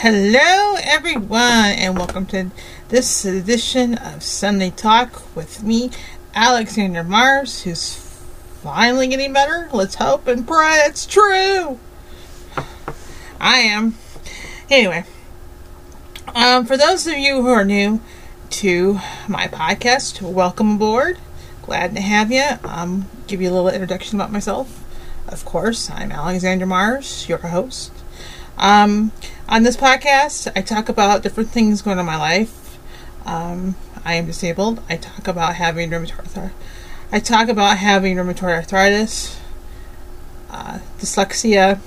Hello, everyone, and welcome to this edition of Sunday Talk with me, Alexandra Mars, who's finally getting better. Let's hope and pray it's true. I am. Anyway, um, for those of you who are new to my podcast, welcome aboard. Glad to have you. Um, give you a little introduction about myself. Of course, I'm Alexandra Mars, your host. Um, on this podcast, I talk about different things going on in my life. Um, I am disabled. I talk about having rheumatoid arthritis. I talk about having rheumatoid arthritis, uh, dyslexia,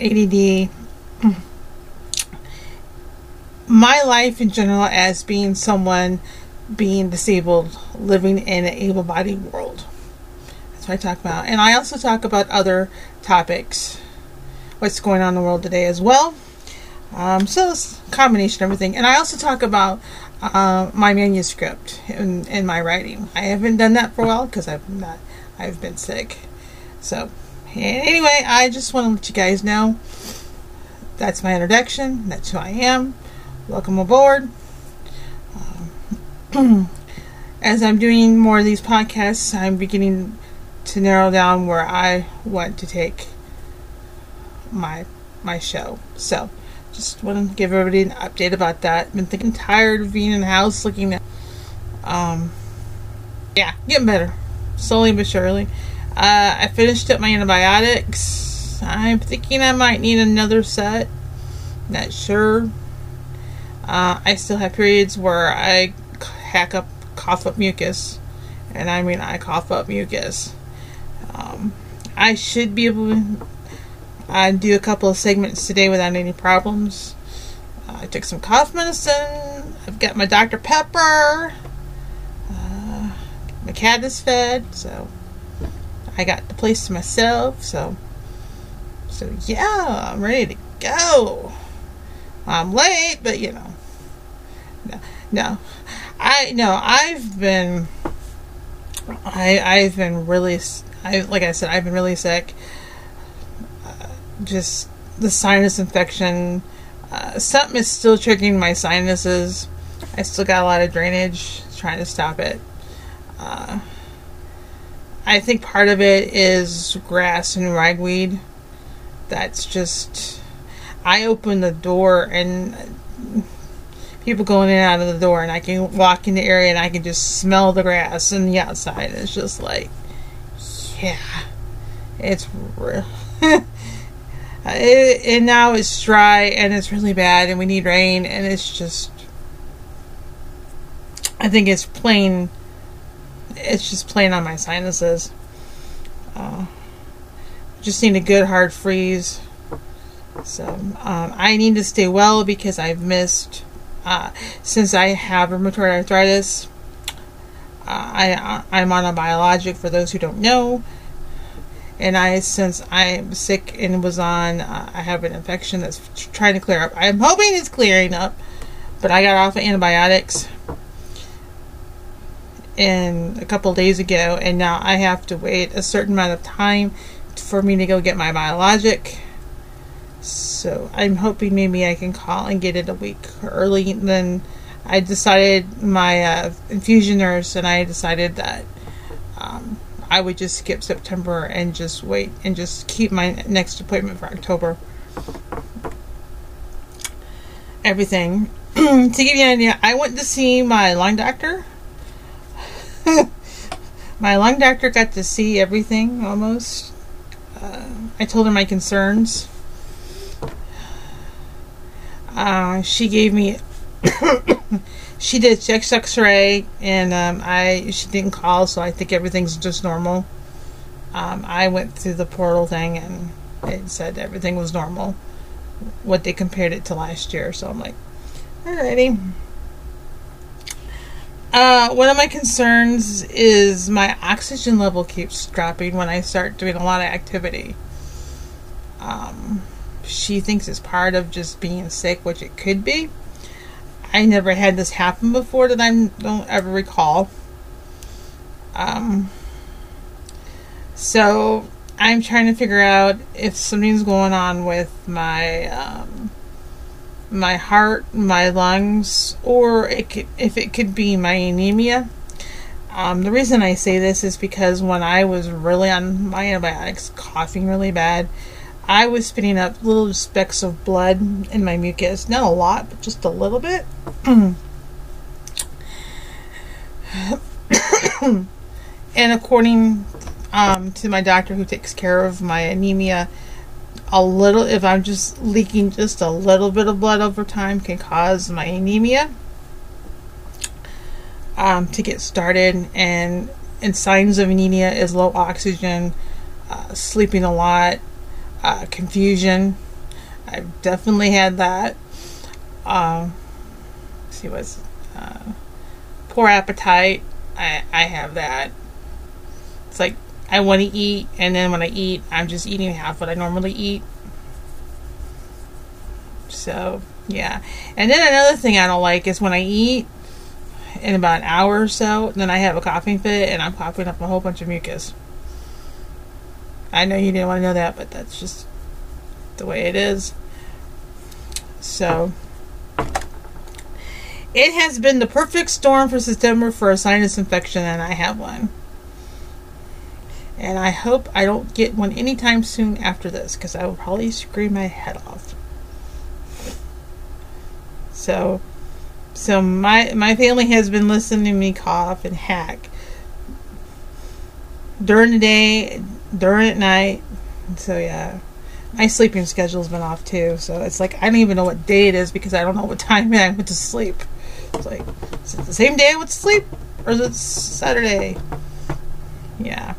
ADD, my life in general as being someone being disabled, living in an able bodied world. That's what I talk about. And I also talk about other topics, what's going on in the world today as well. Um, so it's a combination of everything. And I also talk about uh, my manuscript in, in my writing. I haven't done that for a while because I've not, I've been sick. So anyway, I just want to let you guys know that's my introduction. That's who I am. Welcome aboard. Um, as I'm doing more of these podcasts, I'm beginning to narrow down where I want to take my my show. So, just want to give everybody an update about that. Been thinking tired of being in the house looking at um yeah, getting better. Slowly but surely. Uh, I finished up my antibiotics. I'm thinking I might need another set. Not sure. Uh, I still have periods where I hack up, cough up mucus. And I mean, I cough up mucus. Um, I should be able to uh, do a couple of segments today without any problems. Uh, I took some cough medicine. I've got my Dr. Pepper. Uh, my cat is fed, so I got the place to myself. So, so yeah, I'm ready to go. I'm late, but you know, no, no, I no, I've been, I I've been really, I like I said, I've been really sick. Just the sinus infection. Uh, something is still triggering my sinuses. I still got a lot of drainage. Trying to stop it. Uh, I think part of it is grass and ragweed. That's just. I open the door and people going in and out of the door, and I can walk in the area and I can just smell the grass and the outside. It's just like, yeah, it's real. it, and now it's dry and it's really bad, and we need rain, and it's just. I think it's plain. It's just plain on my sinuses. Uh, just need a good hard freeze. So um, I need to stay well because I've missed uh, since I have rheumatoid arthritis. Uh, I I'm on a biologic for those who don't know, and I since I'm sick and was on uh, I have an infection that's trying to clear up. I'm hoping it's clearing up, but I got off of antibiotics in a couple days ago, and now I have to wait a certain amount of time for me to go get my biologic so I'm hoping maybe I can call and get it a week early. Then I decided my uh, infusion nurse and I decided that um, I would just skip September and just wait and just keep my next appointment for October. Everything. to give you an idea, I went to see my lung doctor. my lung doctor got to see everything almost. Uh, I told her my concerns uh, she gave me. she did chest X-ray, and um, I she didn't call, so I think everything's just normal. Um, I went through the portal thing, and it said everything was normal. What they compared it to last year, so I'm like, alrighty. Uh, one of my concerns is my oxygen level keeps dropping when I start doing a lot of activity. Um, she thinks it's part of just being sick, which it could be. I never had this happen before that I don't ever recall. Um, so I'm trying to figure out if something's going on with my um, my heart, my lungs, or it could, if it could be my anemia. Um, the reason I say this is because when I was really on my antibiotics, coughing really bad, I was spitting up little specks of blood in my mucus. Not a lot, but just a little bit. and according um, to my doctor who takes care of my anemia, a little, if I'm just leaking just a little bit of blood over time, can cause my anemia um, to get started. And, and signs of anemia is low oxygen, uh, sleeping a lot, uh, confusion. I've definitely had that. Um, see what's uh, poor appetite. I I have that. It's like I want to eat, and then when I eat, I'm just eating half what I normally eat. So, yeah. And then another thing I don't like is when I eat in about an hour or so, then I have a coughing fit and I'm coughing up a whole bunch of mucus. I know you didn't want to know that, but that's just the way it is. So, it has been the perfect storm for September for a sinus infection, and I have one. And I hope I don't get one anytime soon after this because I will probably scream my head off. So, so my my family has been listening to me cough and hack during the day, during at night. So yeah, my sleeping schedule's been off too. So it's like I don't even know what day it is because I don't know what time I went to sleep. It's like is it the same day I went to sleep or is it Saturday? Yeah.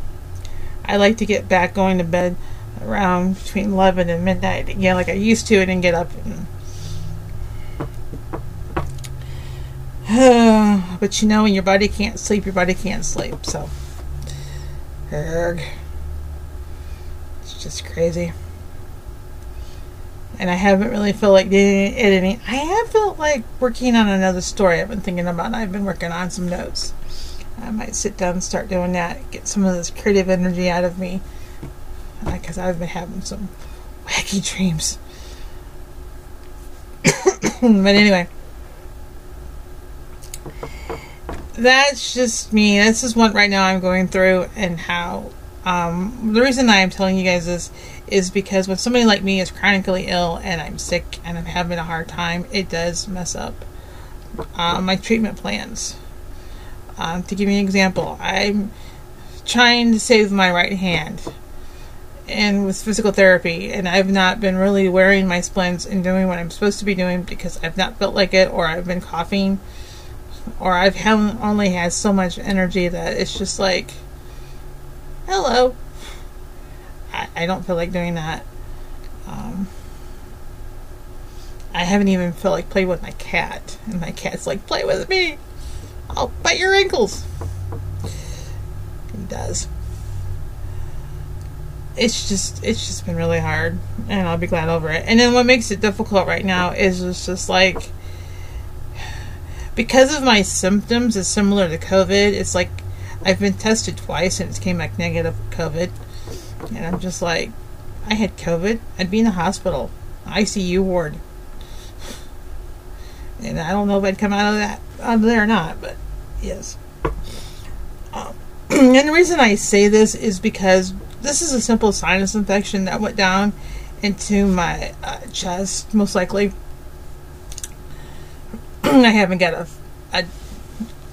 I like to get back going to bed around between 11 and midnight again, like I used to, and then get up and. but you know, when your body can't sleep, your body can't sleep. So, erg. It's just crazy. And I haven't really felt like editing. I have felt like working on another story I've been thinking about. I've been working on some notes. I might sit down and start doing that, get some of this creative energy out of me. Because uh, I've been having some wacky dreams. but anyway, that's just me. This is what right now I'm going through, and how. Um, the reason I am telling you guys this is because when somebody like me is chronically ill and I'm sick and I'm having a hard time, it does mess up uh, my treatment plans. Um, to give you an example, I'm trying to save my right hand and with physical therapy and I've not been really wearing my splints and doing what I'm supposed to be doing because I've not felt like it or I've been coughing or I've only had so much energy that it's just like hello I, I don't feel like doing that um, I haven't even felt like playing with my cat and my cat's like play with me I'll bite your ankles. He does. It's just it's just been really hard and I'll be glad over it. And then what makes it difficult right now is it's just like because of my symptoms is similar to COVID, it's like I've been tested twice and it came back negative COVID. And I'm just like I had COVID. I'd be in the hospital, ICU ward. And I don't know if I'd come out of that out of there or not, but yes. Um, and the reason I say this is because this is a simple sinus infection that went down into my uh, chest, most likely. I haven't got a, a,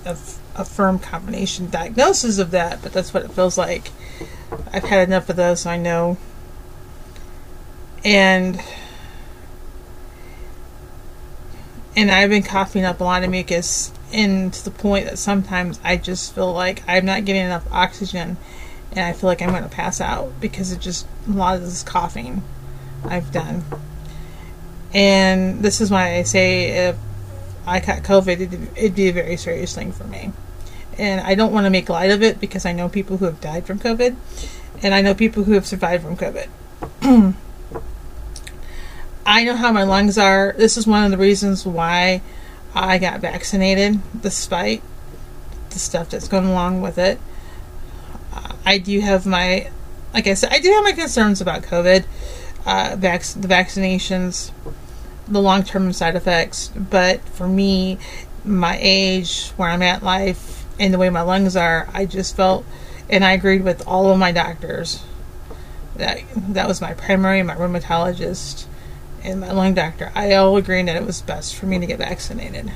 a, a firm combination diagnosis of that, but that's what it feels like. I've had enough of those, I know. And and I've been coughing up a lot of mucus, and to the point that sometimes I just feel like I'm not getting enough oxygen, and I feel like I'm going to pass out because of just a lot of this coughing I've done. And this is why I say if I caught COVID, it'd, it'd be a very serious thing for me. And I don't want to make light of it because I know people who have died from COVID, and I know people who have survived from COVID. I know how my lungs are. This is one of the reasons why I got vaccinated, despite the stuff that's going along with it. I do have my, like I said, I do have my concerns about COVID, uh, vac- the vaccinations. the long term side effects. But for me, my age, where I'm at life, and the way my lungs are, I just felt, and I agreed with all of my doctors. That that was my primary, my rheumatologist, and my lung doctor. I all agreed that it was best for me to get vaccinated.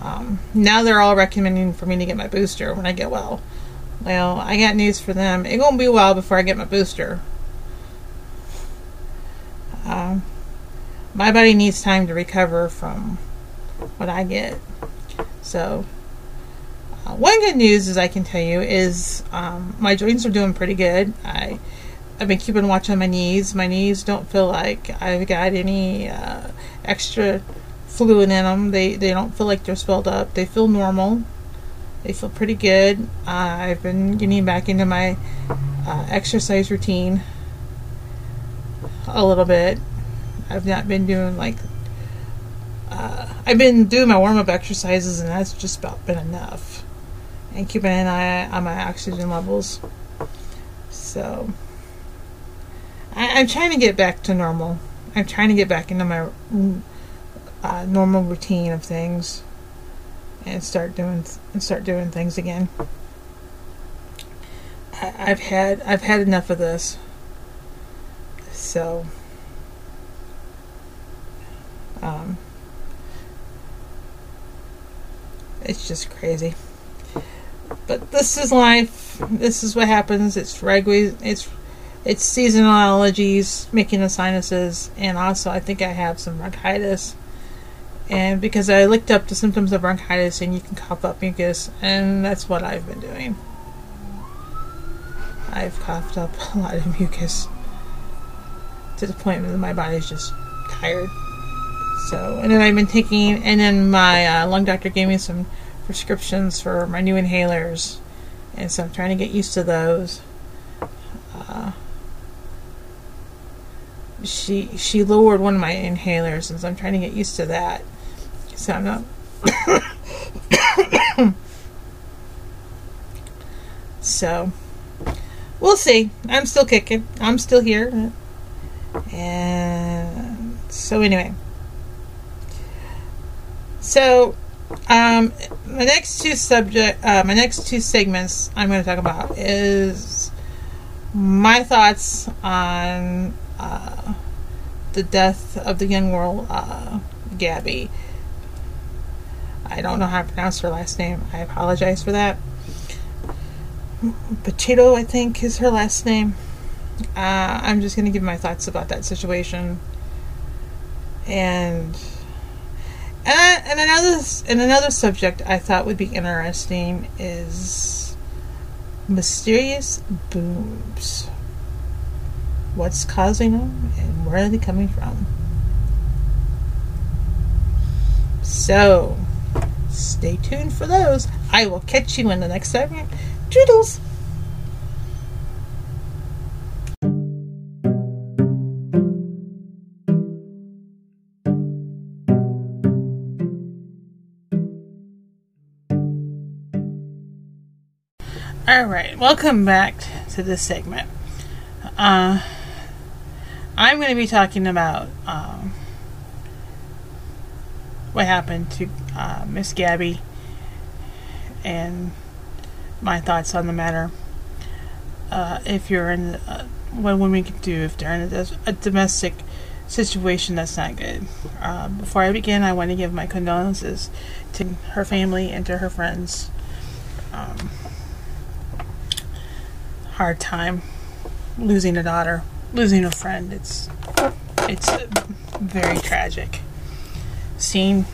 Um, now they're all recommending for me to get my booster when I get well. Well, I got news for them. It won't be a while before I get my booster. Um, my body needs time to recover from what I get. So, uh, one good news is I can tell you is um, my joints are doing pretty good. I I've been keeping watch on my knees. My knees don't feel like I've got any uh, extra fluid in them. They they don't feel like they're swelled up. They feel normal. They feel pretty good. Uh, I've been getting back into my uh, exercise routine a little bit. I've not been doing like uh, I've been doing my warm up exercises, and that's just about been enough. And keeping an eye on my oxygen levels. So I, am trying to get back to normal. I'm trying to get back into my uh, normal routine of things and start doing and start doing things again. I, I've had I've had enough of this. So um, it's just crazy. But this is life. This is what happens. It's regular. It's it's seasonal allergies making the sinuses, and also I think I have some bronchitis. And because I looked up the symptoms of bronchitis, and you can cough up mucus, and that's what I've been doing. I've coughed up a lot of mucus to the point where my body's just tired. So, and then I've been taking, and then my uh, lung doctor gave me some prescriptions for my new inhalers, and so I'm trying to get used to those. Uh, she she lowered one of my inhalers, and so I'm trying to get used to that. So I'm not. so we'll see. I'm still kicking. I'm still here, and so anyway. So, um, my next two subject, uh, my next two segments I'm going to talk about is my thoughts on uh, the death of the young girl uh, Gabby. I don't know how to pronounce her last name. I apologize for that. Potato, I think, is her last name. Uh, I'm just going to give my thoughts about that situation. And and, another and another subject I thought would be interesting is mysterious booms. What's causing them and where are they coming from? So, stay tuned for those. I will catch you in the next segment. Toodles! Alright, welcome back to this segment. Uh, I'm going to be talking about um, what happened to uh, Miss Gabby and my thoughts on the matter. Uh, if you're in uh, what women can do if they're in a, a domestic situation that's not good. Uh, before I begin, I want to give my condolences to her family and to her friends. Um, hard time losing a daughter, losing a friend. It's it's very tragic. Scene.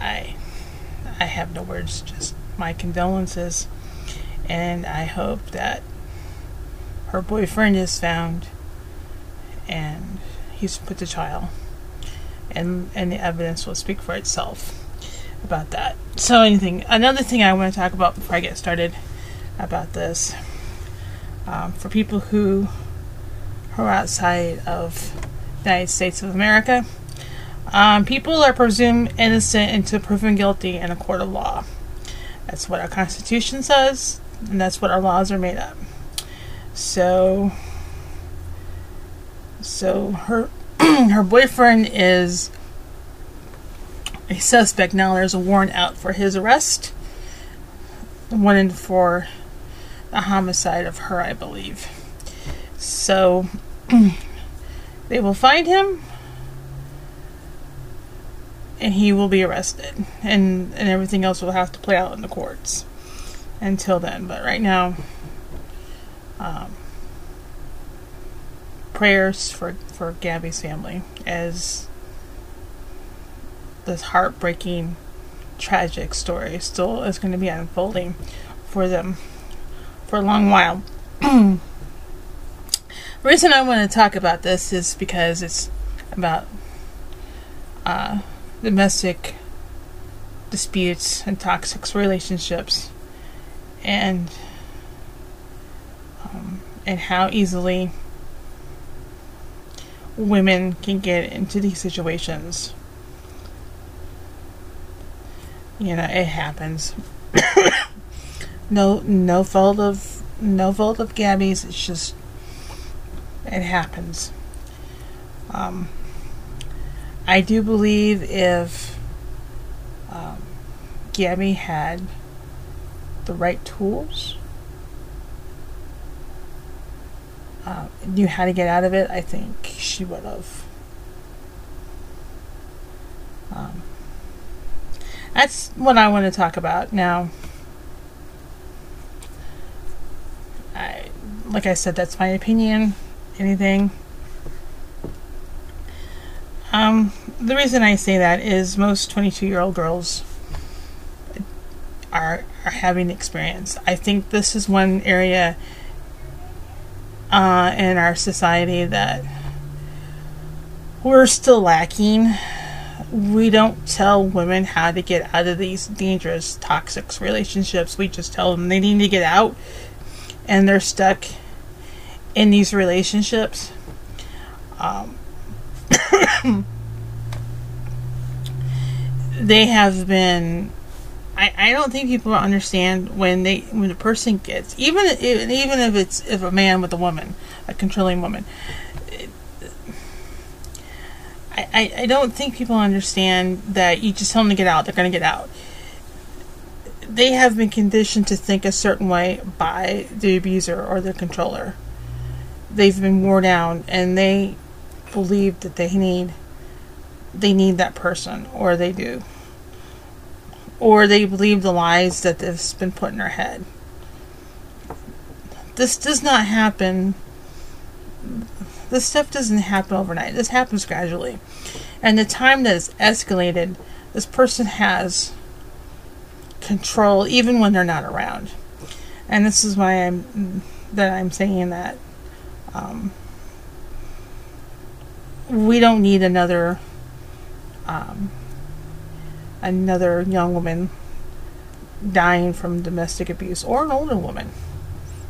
I I have no words. Just my condolences, and I hope that her boyfriend is found and he's put to trial, and and the evidence will speak for itself about that. So anything, another thing I want to talk about before I get started about this. Um, for people who are outside of the United States of America, um, people are presumed innocent until proven guilty in a court of law. That's what our Constitution says, and that's what our laws are made of. So, so her, her boyfriend is a suspect now. There's a warrant out for his arrest. One in for the homicide of her, I believe. So they will find him and he will be arrested and and everything else will have to play out in the courts until then but right now um, prayers for for Gabby's family as this heartbreaking tragic story still is going to be unfolding for them for a long while. The reason I want to talk about this is because it's about uh, domestic disputes and toxic relationships and um, and how easily women can get into these situations. You know it happens no no fault of no fault of Gabby's it's just it happens um I do believe if um, Gabby had the right tools, uh, knew how to get out of it, I think she would have. Um, that's what I want to talk about now. I, like I said, that's my opinion. Anything um, the reason I say that is most 22 year old girls are are having experience. I think this is one area uh, in our society that we're still lacking. We don't tell women how to get out of these dangerous, toxic relationships. We just tell them they need to get out, and they're stuck in these relationships. Um, they have been I, I don't think people understand when they when a person gets even even if it's if a man with a woman a controlling woman I, I, I don't think people understand that you just tell them to get out they're going to get out they have been conditioned to think a certain way by the abuser or the controller they've been worn down and they believe that they need they need that person or they do. Or they believe the lies that has been put in their head. This does not happen. This stuff doesn't happen overnight. This happens gradually. And the time that is escalated this person has control even when they're not around. And this is why i'm that i'm saying that um, we don't need another um, another young woman dying from domestic abuse or an older woman.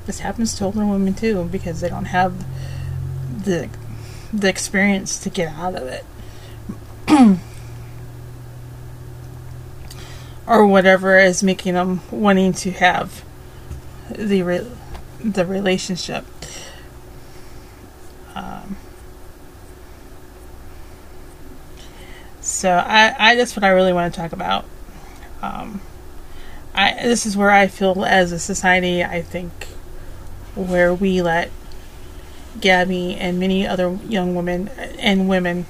This happens to older women too because they don't have the the experience to get out of it. or whatever is making them wanting to have the re- the relationship. Um, So I, I that's what I really want to talk about. Um, I this is where I feel as a society I think where we let Gabby and many other young women and women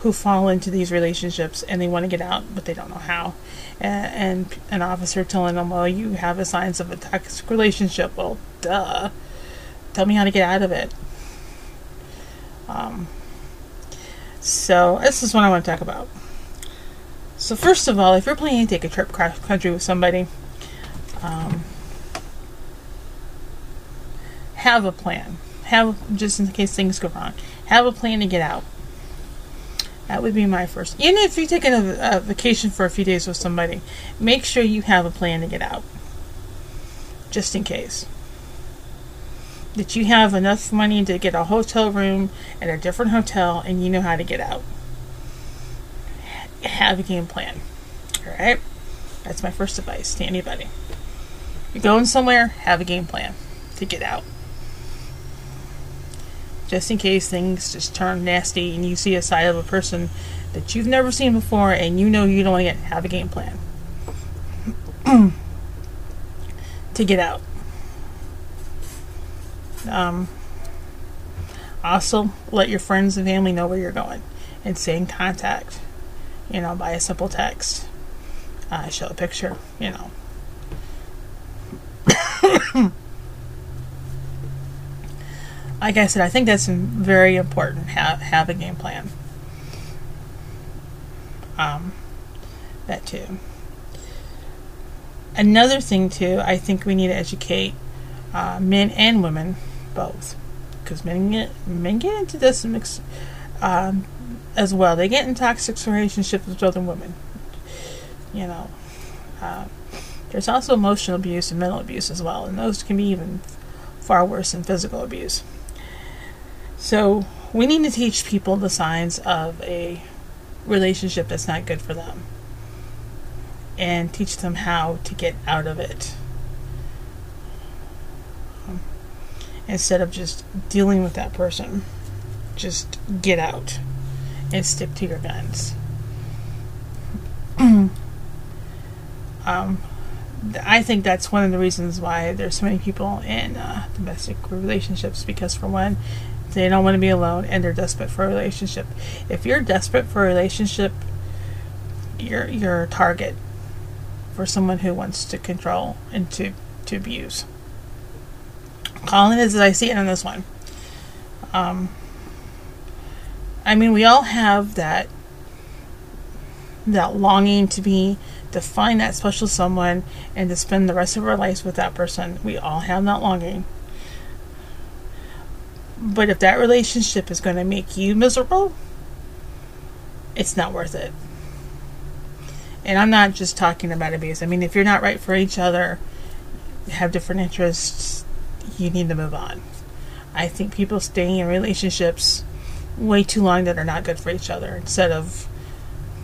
who fall into these relationships and they want to get out but they don't know how. And, and an officer telling them well you have a signs of a toxic relationship. Well duh. Tell me how to get out of it um, so this is what I want to talk about so first of all, if you're planning to take a trip cross country with somebody, um, have a plan. Have just in case things go wrong. Have a plan to get out. That would be my first. Even if you're taking a, a vacation for a few days with somebody, make sure you have a plan to get out. Just in case. That you have enough money to get a hotel room at a different hotel and you know how to get out have a game plan. Alright? That's my first advice to anybody. You're going somewhere, have a game plan to get out. just in case things just turn nasty and you see a side of a person that you've never seen before and you know you don't want to get have a game plan to get out. Um, also, let your friends and family know where you're going and stay in contact. You know, by a simple text, uh, show a picture. You know. like I said, I think that's very important. Have have a game plan. Um, that too. Another thing too, I think we need to educate uh, men and women both, because men get men get into this mix um, as well. They get in toxic relationships with other women. You know, uh, there's also emotional abuse and mental abuse as well, and those can be even far worse than physical abuse. So we need to teach people the signs of a relationship that's not good for them and teach them how to get out of it. Um, instead of just dealing with that person, just get out and stick to your guns. um, I think that's one of the reasons why there's so many people in uh, domestic relationships because, for one, they don't want to be alone and they're desperate for a relationship. If you're desperate for a relationship, you're you're a target for someone who wants to control and to, to abuse. Calling it as I see it on this one. Um, I mean, we all have that that longing to be to find that special someone and to spend the rest of our lives with that person. We all have that longing. But if that relationship is going to make you miserable, it's not worth it. And I'm not just talking about abuse. I mean, if you're not right for each other, have different interests, you need to move on. I think people staying in relationships way too long that are not good for each other instead of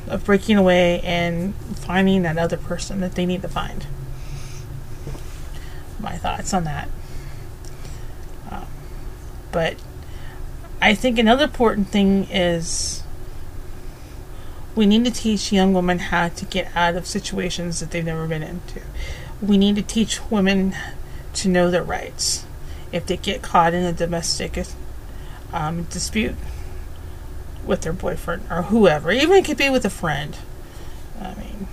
of breaking away and finding that other person that they need to find. My thoughts on that. Um, but I think another important thing is we need to teach young women how to get out of situations that they've never been into. We need to teach women to know their rights. If they get caught in a domestic um, dispute with their boyfriend or whoever, even it could be with a friend. I mean,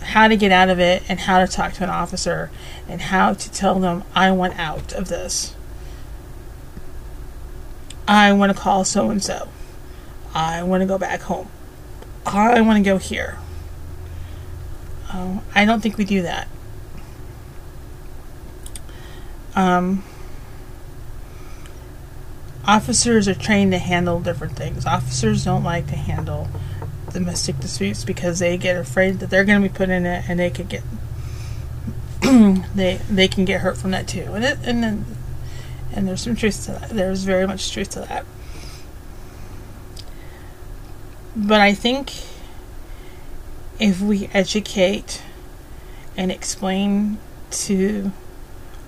how to get out of it and how to talk to an officer and how to tell them, I want out of this. I want to call so and so. I want to go back home. I want to go here. Um, I don't think we do that. Um, officers are trained to handle different things. Officers don't like to handle domestic disputes because they get afraid that they're going to be put in it and they could get they they can get hurt from that too. And it, and then and there's some truth to that. There's very much truth to that. But I think if we educate and explain to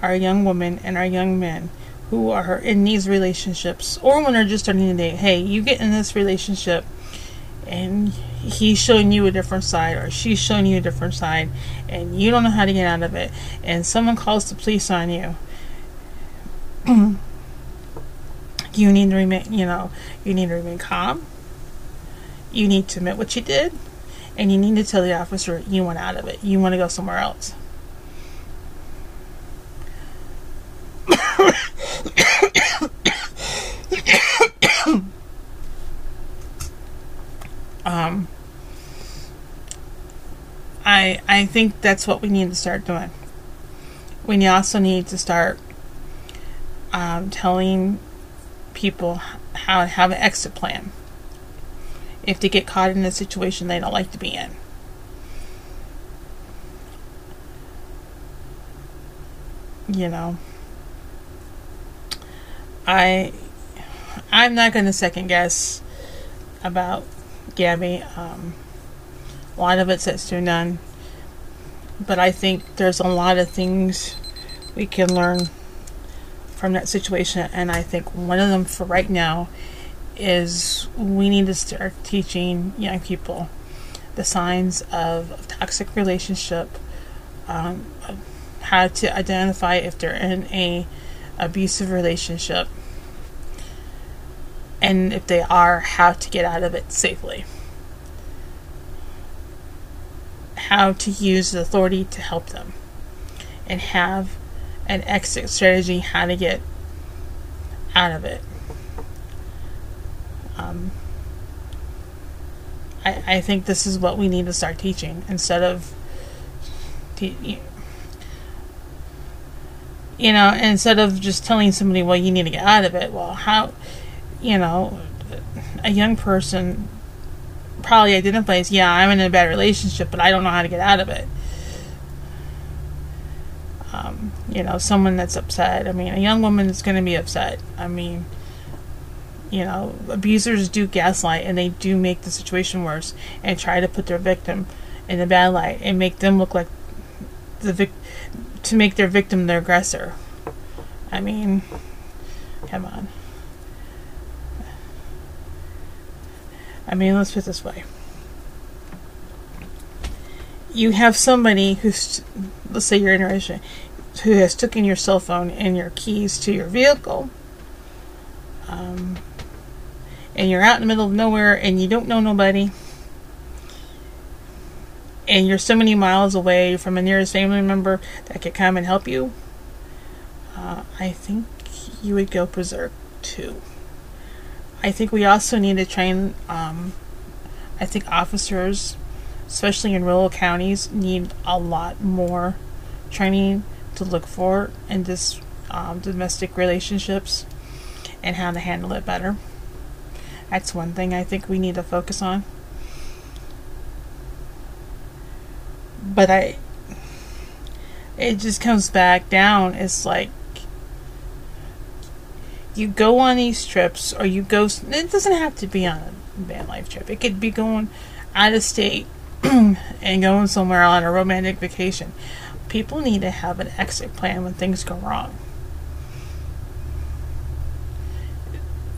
our young women and our young men who are in these relationships or when they're just starting to date, hey, you get in this relationship and he's showing you a different side or she's showing you a different side and you don't know how to get out of it and someone calls the police on you you need to remain you know you need to remain calm you need to admit what you did and you need to tell the officer you want out of it. You want to go somewhere else. um, I I think that's what we need to start doing. We also need to start um, telling people how to have an exit plan if they get caught in a situation they don't like to be in. You know, I I'm not going to second guess about Gabby. Um, a lot of it says to none, but I think there's a lot of things we can learn from that situation. And I think one of them for right now is we need to start teaching young people the signs of, of toxic relationship, um, how to identify if they're in a abusive relationship, and if they are, how to get out of it safely. How to use the authority to help them, and have an exit strategy how to get out of it. Um, I, I think this is what we need to start teaching instead of, te- you know, instead of just telling somebody, well, you need to get out of it. Well, how, you know, a young person probably identifies, yeah, I'm in a bad relationship, but I don't know how to get out of it. Um, you know, someone that's upset. I mean, a young woman is going to be upset. I mean, you know, abusers do gaslight and they do make the situation worse and try to put their victim in a bad light and make them look like the vic to make their victim the aggressor. I mean, come on. I mean, let's put it this way. You have somebody who's, let's say you're in a relationship, who has taken your cell phone and your keys to your vehicle. Um, and you're out in the middle of nowhere and you don't know nobody and you're so many miles away from a nearest family member that could come and help you, uh, I think you would go berserk too. I think we also need to train, um, I think officers, especially in rural counties, need a lot more training to look for in this um, domestic relationships and how to handle it better. That's one thing I think we need to focus on. But I it just comes back down. It's like you go on these trips or you go it doesn't have to be on a van life trip. It could be going out of state and going somewhere on a romantic vacation. People need to have an exit plan when things go wrong.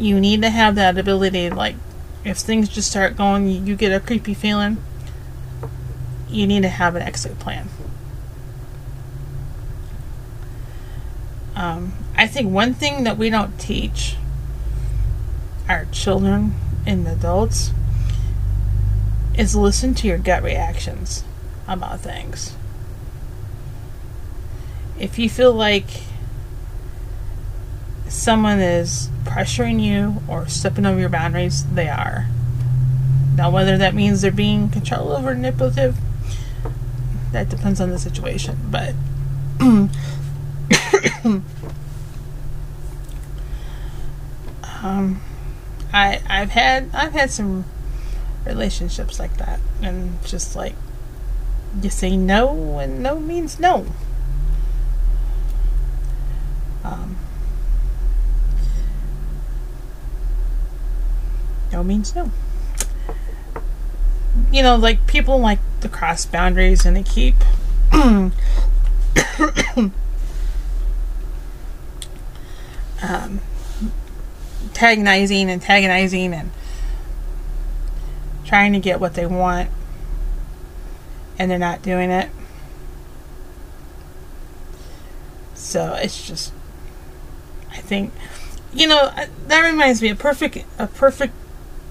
you need to have that ability like if things just start going you, get a creepy feeling you need to have an exit plan um, i think one thing that we don't teach our children and adults is listen to your gut reactions about things if you feel like someone is pressuring you or stepping over your boundaries, they are. Now, whether that means they're being controlling or manipulative, that depends on the situation. But um, I I've had I've had some relationships like that, and just like you say no, and no means no. Um, no means no. You know, like people like to cross boundaries and they keep um, antagonizing, antagonizing, and trying to get what they want, and they're not doing it. So it's just, I think, you know, that reminds me a perfect, a perfect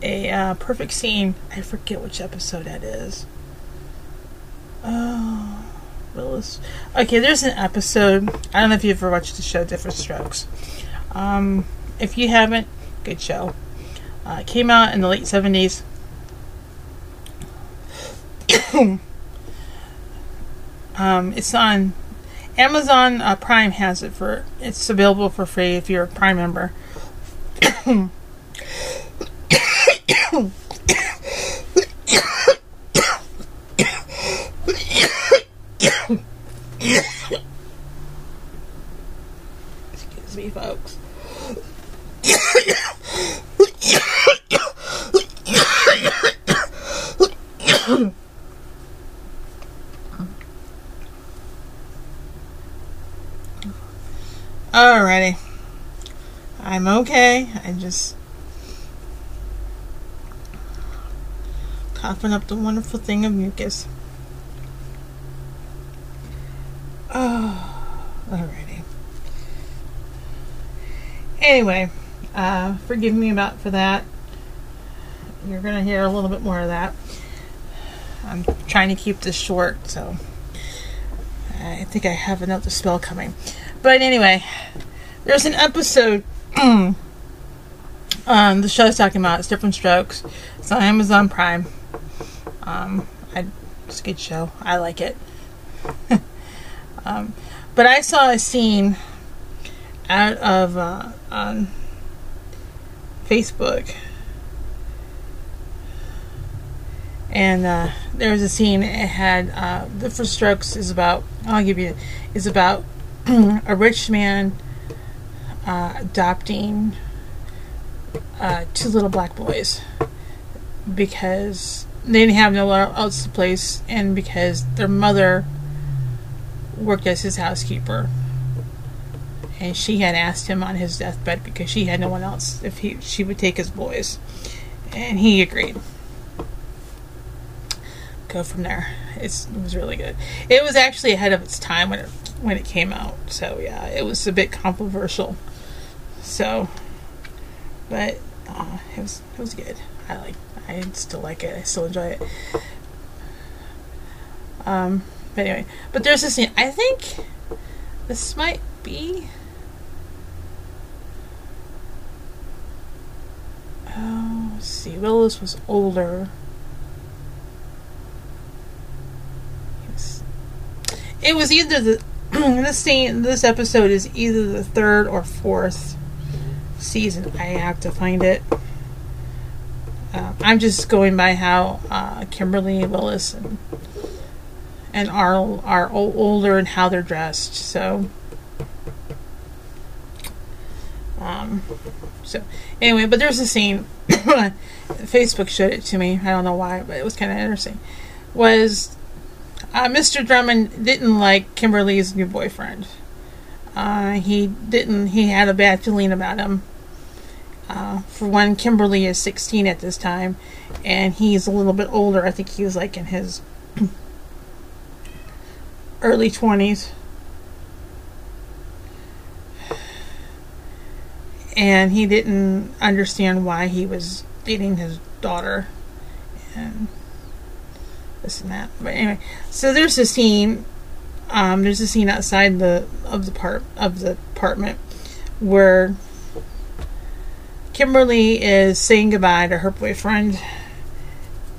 a uh, perfect scene. I forget which episode that is. Oh, Willis. Okay, there's an episode. I don't know if you've ever watched the show Diff'rent Strokes. Um, if you haven't, good show. Uh, came out in the late 70s. um, it's on Amazon uh, Prime has it for it's available for free if you're a Prime member. Excuse me, folks. Alrighty. I'm okay. I just coughing up the wonderful thing of mucus. Oh, alrighty. Anyway, uh, forgive me about for that. You're gonna hear a little bit more of that. I'm trying to keep this short, so I think I have another spell coming. But anyway, there's an episode um, the show's talking about. It's Diff'rent Strokes. It's on Amazon Prime. Um, I, it's a good show. I like it. um, but I saw a scene out of uh, on Facebook and uh, there was a scene. It had uh, Diff'rent Strokes is about. I'll give you is about a rich man uh, adopting uh, two little black boys because they didn't have nowhere else to place, and because their mother worked as his housekeeper, and she had asked him on his deathbed because she had no one else if he she would take his boys, and he agreed go from there. It's, it was really good. It was actually ahead of its time when it when it came out. So yeah, it was a bit controversial. So, but uh, it was it was good. I like I still like it. I still enjoy it. Um, but anyway, but there's this scene. I think this might be. Let's see. Willis was older. It was either the this scene, this episode is either the third or fourth season. I have to find it. Uh, I'm just going by how uh, Kimberly Willis and and are are older and how they're dressed. So, um, so anyway, but there's a scene. Facebook showed it to me. I don't know why, but it was kind of interesting. Was uh, Mr. Drummond didn't like Kimberly's new boyfriend. Uh, he didn't. He had a bad feeling about him. Uh, for one, Kimberly is 16 at this time, and he's a little bit older. I think he was like in his early 20s. And he didn't understand why he was dating his daughter. And this and that. But anyway, so there's a scene. Um, there's a scene outside the of the part of the apartment where Kimberly is saying goodbye to her boyfriend,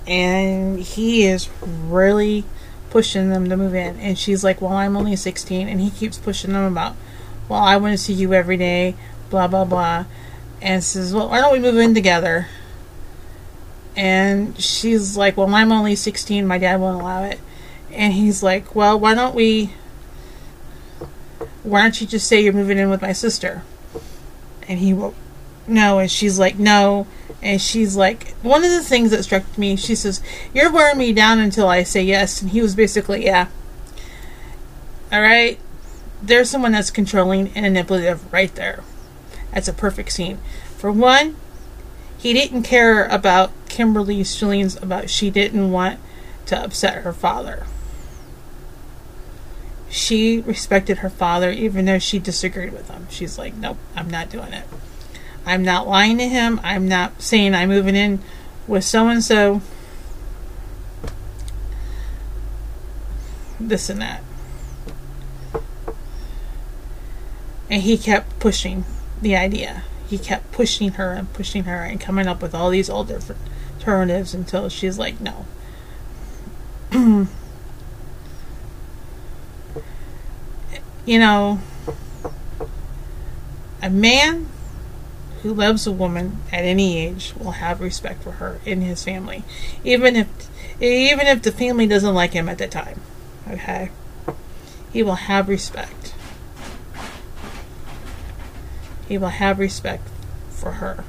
and he is really pushing them to move in. And she's like, "Well, I'm only 16," and he keeps pushing them about, "Well, I want to see you every day," blah blah blah, and says, "Well, why don't we move in together?" And she's like, Well, I'm only 16. My dad won't allow it. And he's like, Well, why don't we. Why don't you just say you're moving in with my sister? And he will. No. And she's like, No. And she's like, One of the things that struck me, she says, You're wearing me down until I say yes. And he was basically, Yeah. Alright? There's someone that's controlling and manipulative right there. That's a perfect scene. For one, he didn't care about Kimberly's feelings about she didn't want to upset her father. She respected her father even though she disagreed with him. She's like, nope, I'm not doing it. I'm not lying to him. I'm not saying I'm moving in with so and so. This and that. And he kept pushing the idea he kept pushing her and pushing her and coming up with all these alternatives until she's like, no. you know, a man who loves a woman at any age will have respect for her in his family, even if even if the family doesn't like him at the time. Okay, he will have respect. He will have respect for her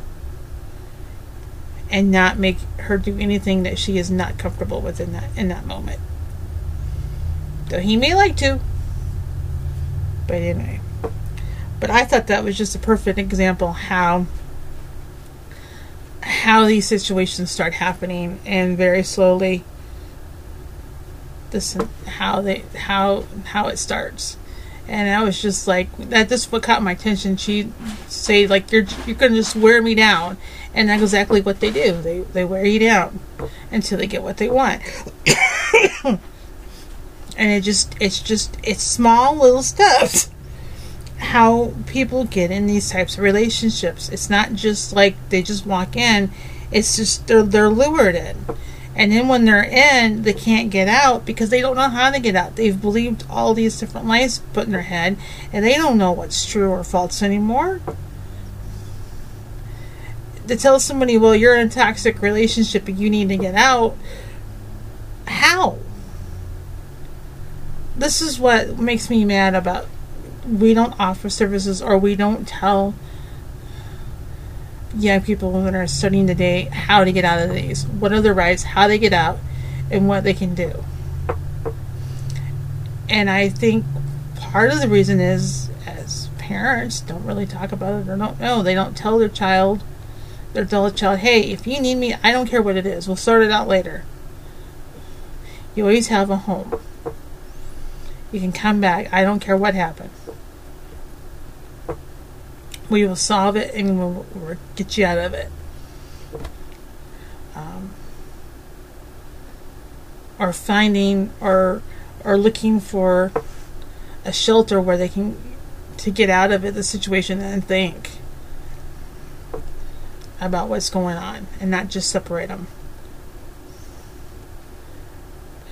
and not make her do anything that she is not comfortable with in that in that moment. Though he may like to. But anyway. But I thought that was just a perfect example how how these situations start happening and very slowly this how they how how it starts and I was just like that just what caught my attention. She say like you're you're gonna just wear me down. And that's exactly what they do. They they wear you down until they get what they want. And it just it's just it's small little stuff. How people get in these types of relationships. It's not just like they just walk in. It's just they're they're lured in and then when they're in, they can't get out because they don't know how to get out. They've believed all these different lies put in their head, and they don't know what's true or false anymore. To tell somebody, well, you're in a toxic relationship and you need to get out, how? This is what makes me mad about we don't offer services or we don't tell young people that are studying today how to get out of these, what are their rights, how they get out, and what they can do. And I think part of the reason is as parents don't really talk about it or don't know. They don't tell their child, they tell the child, hey, if you need me, I don't care what it is, we'll sort it out later. You always have a home. You can come back. I don't care what happened we will solve it and we'll, we'll get you out of it. Um, or finding or or looking for a shelter where they can to get out of it the situation and think about what's going on and not just separate them.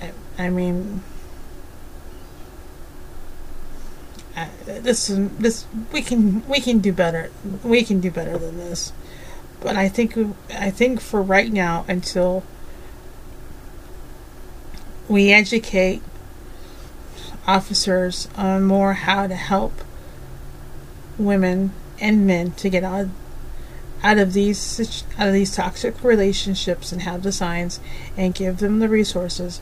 I, I mean Uh, this this we can we can do better. We can do better than this. But I think I think for right now until we educate officers on more how to help women and men to get out out of these out of these toxic relationships and have the signs and give them the resources.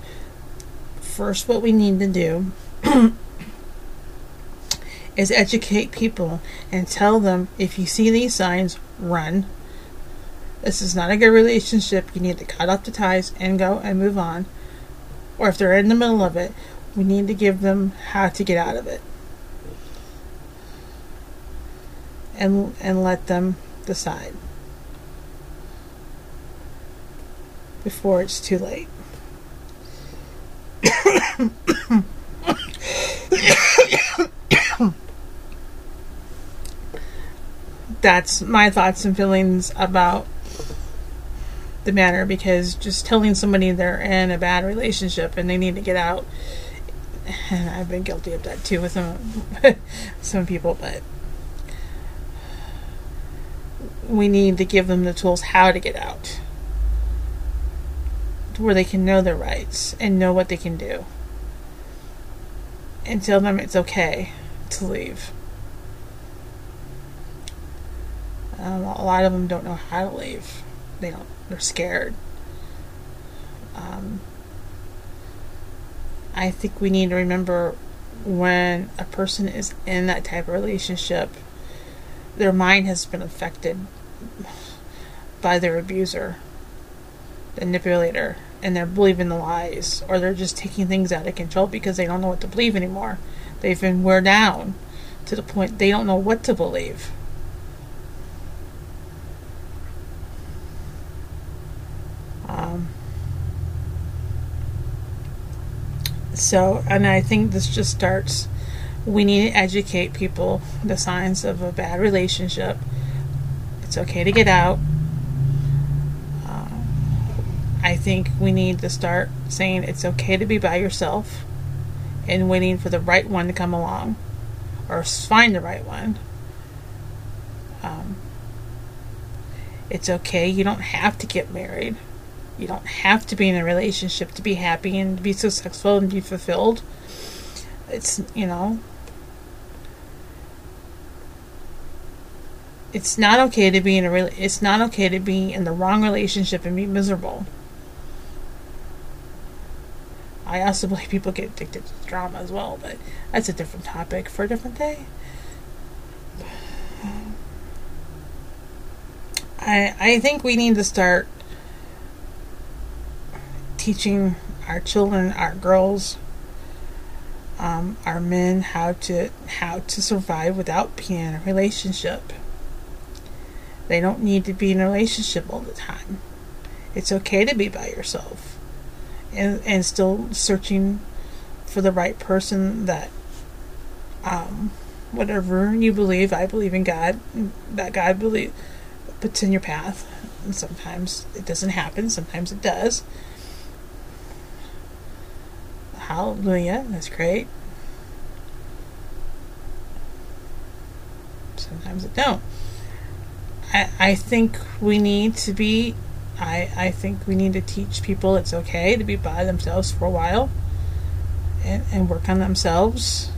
First, what we need to do is educate people and tell them if you see these signs, run. This is not a good relationship. You need to cut off the ties and go and move on. Or if they're in the middle of it, we need to give them how to get out of it. And and let them decide before it's too late. That's my thoughts and feelings about the matter because just telling somebody they're in a bad relationship and they need to get out and I've been guilty of that too with some some people but we need to give them the tools how to get out where they can know their rights and know what they can do. And tell them it's okay to leave Um, a lot of them don't know how to leave. They don't. They're scared. Um, I think we need to remember when a person is in that type of relationship, their mind has been affected by their abuser, the manipulator, and they're believing the lies, or they're just taking things out of control because they don't know what to believe anymore. They've been wear down to the point they don't know what to believe. So, and I think this just starts. We need to educate people the signs of a bad relationship. It's okay to get out. Um, I think we need to start saying it's okay to be by yourself and waiting for the right one to come along or find the right one. Um, it's okay. You don't have to get married you don't have to be in a relationship to be happy and be successful and be fulfilled. It's, you know, it's not okay to be in a re- it's not okay to be in the wrong relationship and be miserable. I also believe people get addicted to drama as well, but that's a different topic for a different day. I I think we need to start teaching our children, our girls, um, our men how to how to survive without being in a relationship. They don't need to be in a relationship all the time. It's okay to be by yourself and and still searching for the right person that um whatever you believe, I believe in God, that God believe puts in your path. And sometimes it doesn't happen, sometimes it does. Hallelujah, that's great. Sometimes it don't. I, I think we need to be I, I think we need to teach people it's okay to be by themselves for a while and, and work on themselves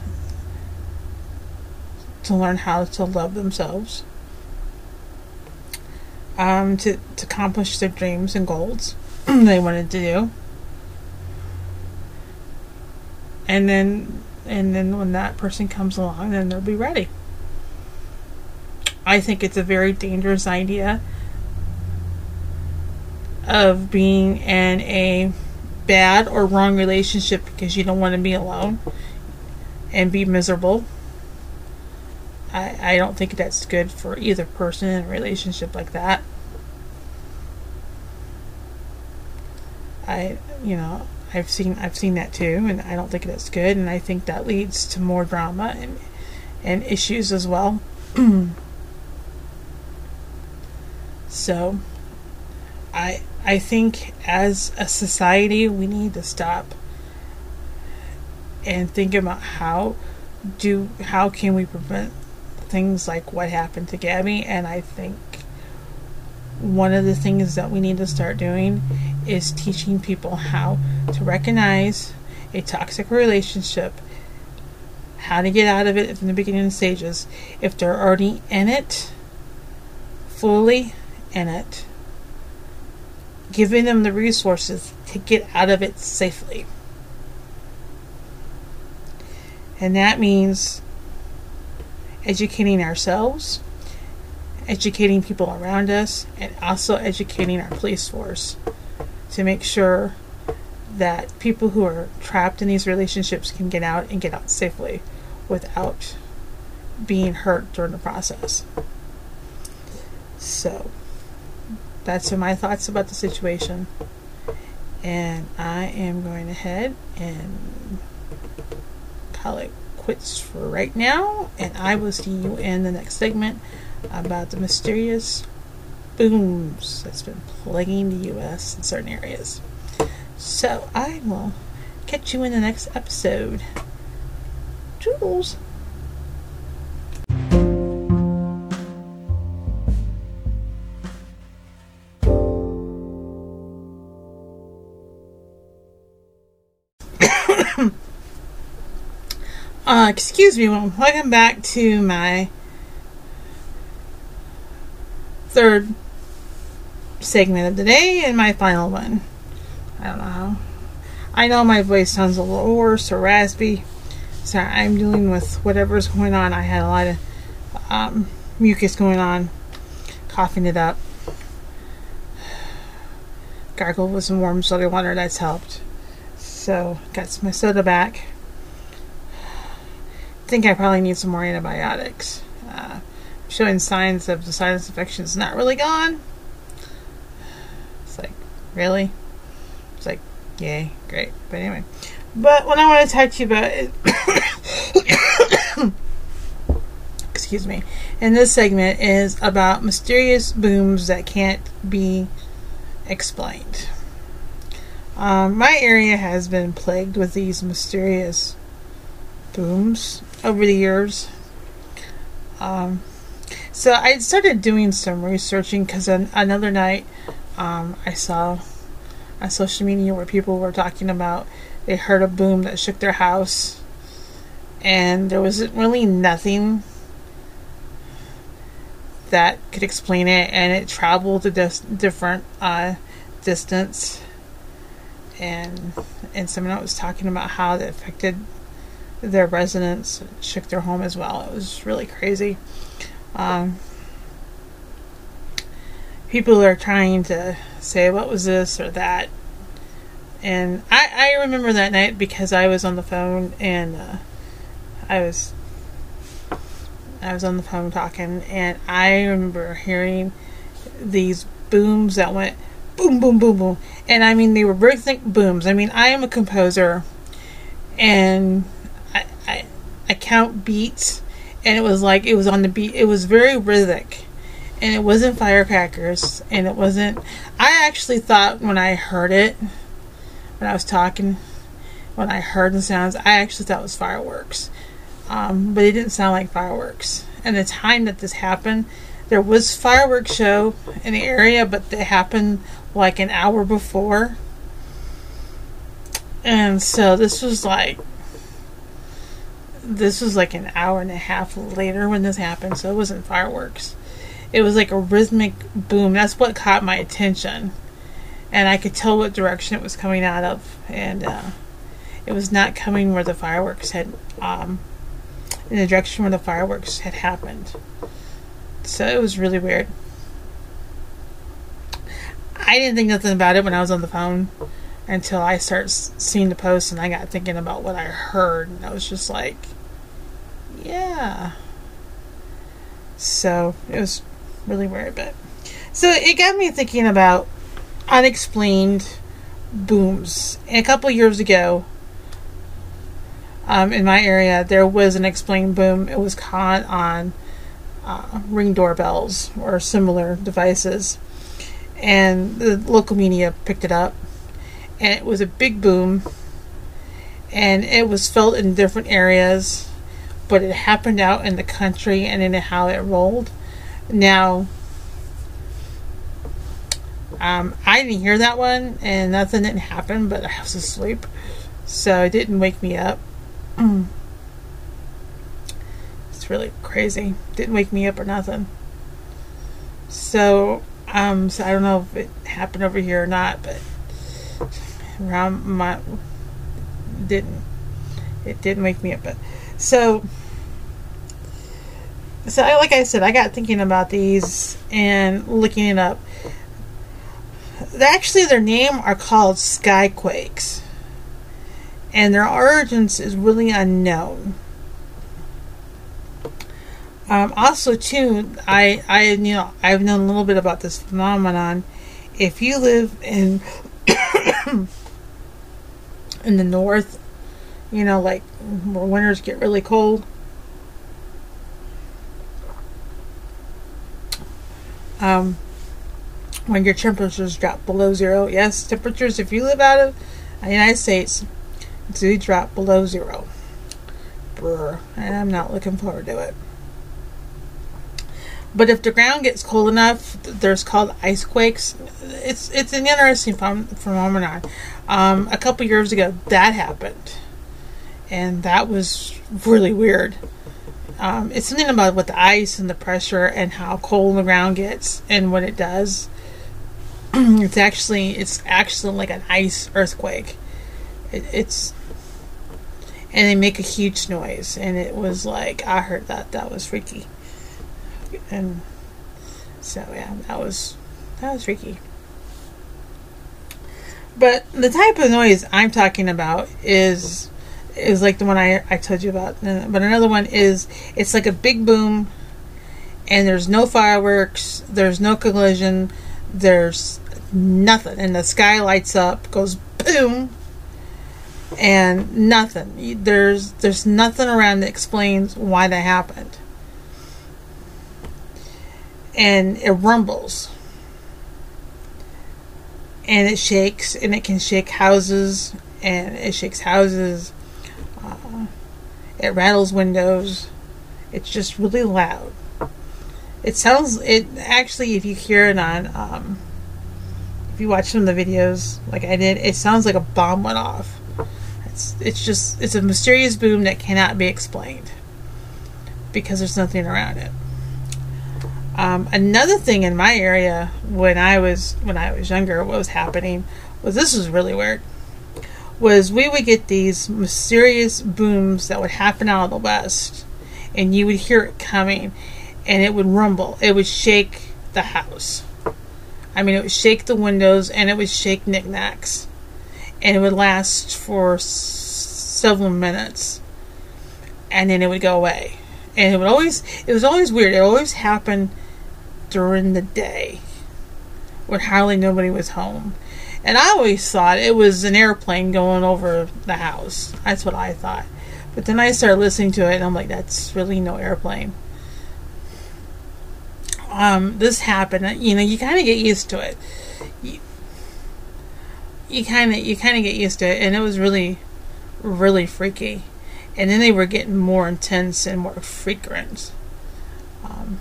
to learn how to love themselves um, to, to accomplish their dreams and goals they wanted to do and then and then when that person comes along then they'll be ready I think it's a very dangerous idea of being in a bad or wrong relationship because you don't want to be alone and be miserable. I, I don't think that's good for either person in a relationship like that. I you know, I've seen I've seen that too and I don't think that's good and I think that leads to more drama and and issues as well. So I I think as a society we need to stop and think about how do how can we prevent things like what happened to Gabby and I think one of the things that we need to start doing is teaching people how to recognize a toxic relationship, how to get out of it in the beginning stages. If they're already in it fully, in it, giving them the resources to get out of it safely. And that means educating ourselves, educating people around us, and also educating our police force to make sure that people who are trapped in these relationships can get out and get out safely without being hurt during the process. So, that's my thoughts about the situation. And I am going ahead and call it quits for right now. And I will see you in the next segment about the mysterious booms that's been plaguing the U.S. in certain areas. So I will catch you in the next episode. Toodles. Uh, excuse me, welcome back to my third segment of the day and my final one. I don't know how. I know my voice sounds a little hoarse or raspy. So I'm dealing with whatever's going on. I had a lot of um, mucus going on, coughing it up. Gargle with some warm soda water, that's helped. So, got my soda back think I probably need some more antibiotics. Uh, showing signs of the sinus infection is not really gone. Really? It's like, yay, great. But anyway. But what I want to talk to you about is. excuse me. In this segment is about mysterious booms that can't be explained. Um, my area has been plagued with these mysterious booms over the years. Um, so I started doing some researching because another night um, I saw on social media where people were talking about they heard a boom that shook their house, and there wasn't really nothing that could explain it, and it traveled a dis- different uh, distance, and and someone was talking about how it affected their residents shook their home as well. It was really crazy. Um, people are trying to say what was this or that? And I, I remember that night because I was on the phone and uh, I was I was on the phone talking and I remember hearing these booms that went boom boom boom boom. And I mean they were rhythmic booms. I mean I am a composer and I, I I count beats and it was like it was on the beat. It was very rhythmic and it wasn't firecrackers and it wasn't I actually thought when I heard it when I was talking, when I heard the sounds, I actually thought it was fireworks. Um, but it didn't sound like fireworks. And the time that this happened, there was fireworks show in the area, but it happened like an hour before. And so this was like this was like an hour and a half later when this happened, so it wasn't fireworks. It was like a rhythmic boom. That's what caught my attention and I could tell what direction it was coming out of, and uh, it was not coming where the fireworks had, um, in the direction where the fireworks had happened. So it was really weird. I didn't think nothing about it when I was on the phone until I started seeing the post, and I got thinking about what I heard, and I was just like, yeah. So it was really weird, but so it got me thinking about unexplained booms. A couple years ago, um, in my area, there was an explained boom. It was caught on uh, ring doorbells or similar devices, and the local media picked it up, and it was a big boom, and it was felt in different areas, but it happened out in the country and in how it rolled. Now, um, I didn't hear that one, and nothing didn't happen, but I was asleep, so it didn't wake me up. it's really crazy. Didn't wake me up or nothing. So, um, so I don't know if it happened over here or not, but around my didn't it didn't wake me up, but so so like I said, I got thinking about these and looking it up. Actually their name are called skyquakes. And their origins is really unknown. Um, also too i i you know i've known a little bit about this phenomenon. If you live in in the north you know like where winters get really cold um when your temperatures drop below zero. Yes, temperatures, if you live out of the United States, do drop below zero. Brr, and I'm not looking forward to it. But if the ground gets cold enough, there's called ice quakes. It's it's an interesting phenomenon. Um, a couple years ago, that happened, and that was really weird. Um, it's something about with the ice and the pressure and how cold the ground gets and what it does. it's actually it's actually like an ice earthquake. It, it's and they make a huge noise, and it was like I heard that that was freaky, and so yeah, that was that was freaky. But the type of noise I'm talking about is is like the one I I told you about. Uh, but another one is it's like a big boom, and there's no fireworks, there's no collision, there's nothing, and the sky lights up, goes boom, and nothing. There's there's nothing around that explains why that happened, and it rumbles, and it shakes, and it can shake houses, and it shakes houses. It rattles windows. It's just really loud. It sounds. It actually, if you hear it on. Um, if you watch some of the videos, like I did, it sounds like a bomb went off. It's it's just it's a mysterious boom that cannot be explained because there's nothing around it. Um, another thing in my area when I was when I was younger, what was happening was this was really weird. Was we would get these mysterious booms that would happen out of the west, and you would hear it coming, and it would rumble. It would shake the house I mean, it would shake the windows and it would shake knickknacks. And it would last for s- several minutes. And then it would go away. And it would always, it was always weird. It always happened during the day when hardly nobody was home. And I always thought it was an airplane going over the house. That's what I thought. But then I started listening to it and I'm like, that's really no airplane um, this happened, you know, you kind of get used to it. You kind of you kind of get used to it, and it was really, really freaky. And then they were getting more intense and more frequent. Um,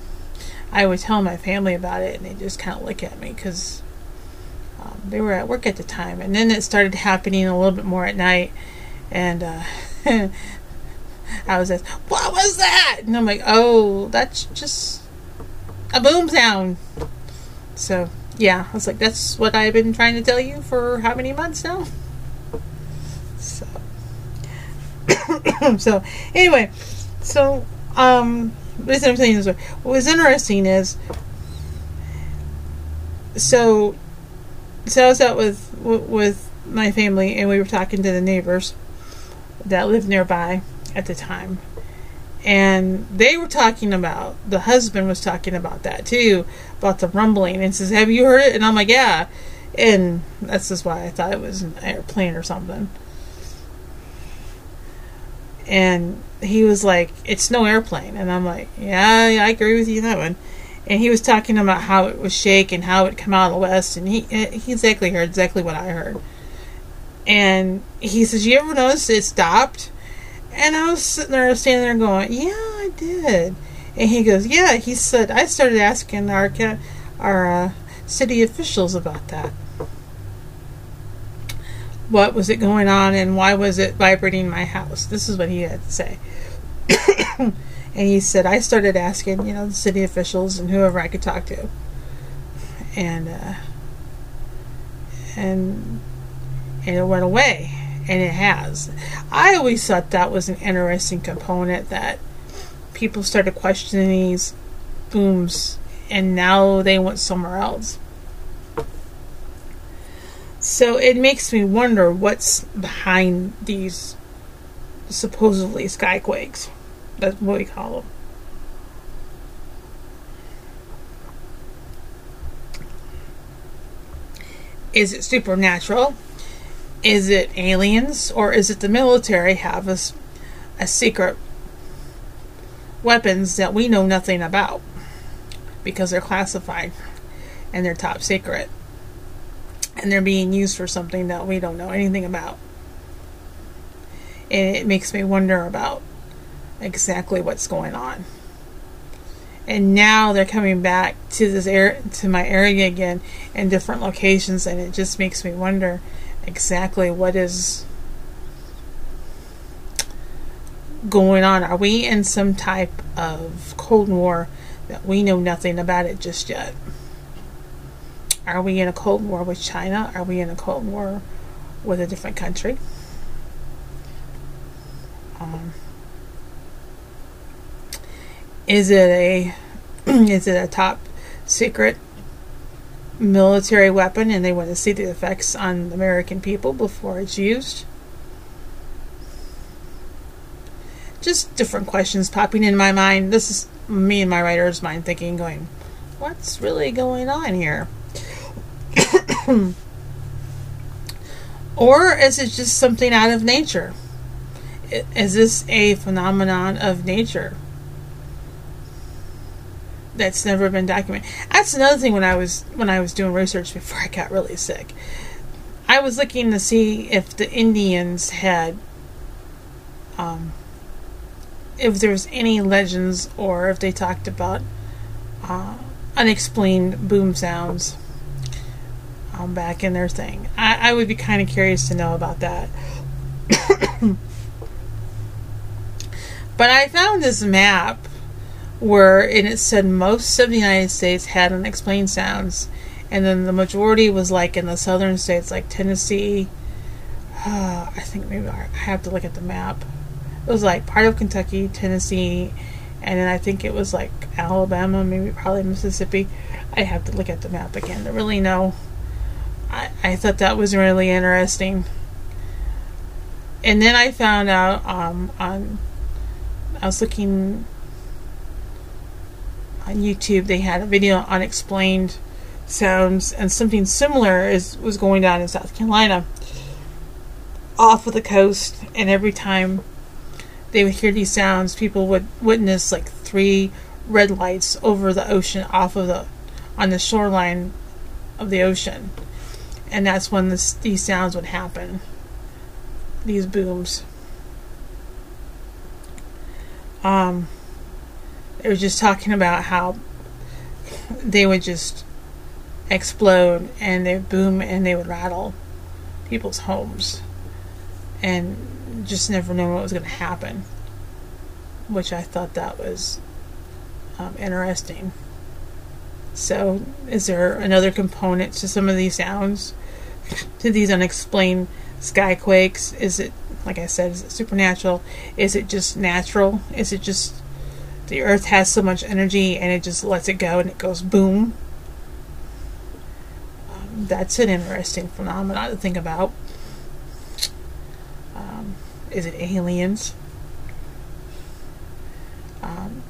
I would tell my family about it, and they just kind of look at me because um, they were at work at the time. And then it started happening a little bit more at night, and uh, I was like, "What was that?" And I'm like, "Oh, that's just a boom sound. So, yeah, I was like, that's what I've been trying to tell you for how many months now? So, so anyway, so, um, listen, I'm you this way. What was interesting is, so, so I was out with, with my family and we were talking to the neighbors that lived nearby at the time. And they were talking about the husband was talking about that too about the rumbling. And says have you heard it? And i'm like yeah. And that's just why i thought it was an airplane or something. And he was like it's no airplane. And i'm like yeah, i agree with you on that one and he was talking about how it was shaking how it come out of the west and he he exactly heard exactly what i heard and he says you ever notice it stopped and I was sitting there, standing there going, yeah, I did. And he goes, yeah. He said, I started asking our our uh, city officials about that. What was it going on, and why was it vibrating my house? This is what he had to say. and he said, I started asking, you know, the city officials and whoever I could talk to, and uh, and and it went away and it has. I always thought that was an interesting component that people started questioning these booms and now they went somewhere else. So it makes me wonder what's behind these supposedly skyquakes. That's what we call them. Is it supernatural? Is it aliens or is it the military have a, a secret weapons that we know nothing about because they're classified and they're top secret and they're being used for something that we don't know anything about. And it makes me wonder about exactly what's going on. And now they're coming back to this area, to my area again in different locations, and it just makes me wonder exactly what is going on. Are we in some type of Cold War that we know nothing about it just yet? Are we in a Cold War with China? Are we in a Cold War with a different country? Um, is it a is it a top secret military weapon and they want to see the effects on American people before it's used. Just different questions popping in my mind. This is me and my writer's mind thinking, going, what's really going on here? or is it just something out of nature? Is this a phenomenon of nature? That's never been documented. That's another thing when I was when I was doing research before I got really sick. I was looking to see if the Indians had um, if there was any legends or if they talked about uh, unexplained boom sounds um, back in their thing. I, I would be kind of curious to know about that. but I found this map where and it said most of the United States had unexplained sounds, and then the majority was like in the southern states, like Tennessee. Uh, I think maybe I have to look at the map. It was like part of Kentucky, Tennessee, and then I think it was like Alabama, maybe probably Mississippi. I have to look at the map again to really know. I, I thought that was really interesting. And then I found out um, on I was looking on YouTube. They had a video on unexplained sounds, and something similar is was going on in South Carolina, off of the coast. And every time they would hear these sounds, people would witness like three red lights over the ocean, off of the on the shoreline of the ocean, and that's when this, these sounds would happen. These booms. Um, it was just talking about how they would just explode and they would boom and they would rattle people's homes and just never know what was going to happen which i thought that was um, interesting so is there another component to some of these sounds to these unexplained skyquakes is it like I said, is it supernatural? Is it just natural? Is it just the earth has so much energy and it just lets it go and it goes boom? Um, that's an interesting phenomenon to think about. Um, is it aliens? Um,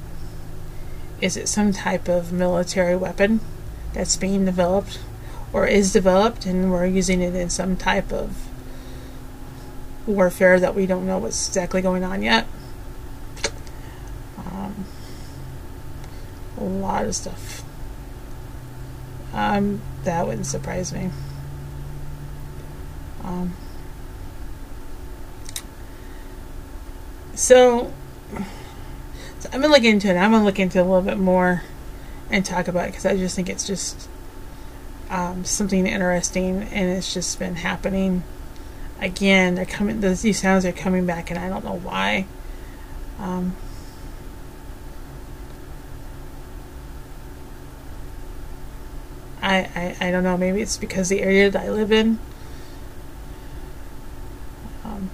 is it some type of military weapon that's being developed or is developed and we're using it in some type of warfare that we don't know what's exactly going on yet. A lot of stuff. Um, that wouldn't surprise me. Um, so, so I'm gonna look into it. I'm gonna look into it a little bit more and talk about it because I just think it's just um, something interesting and it's just been happening again, they're coming. Those, these sounds are coming back, and I don't know why. Um, I, I I don't know. Maybe it's because the area that I live in. Um,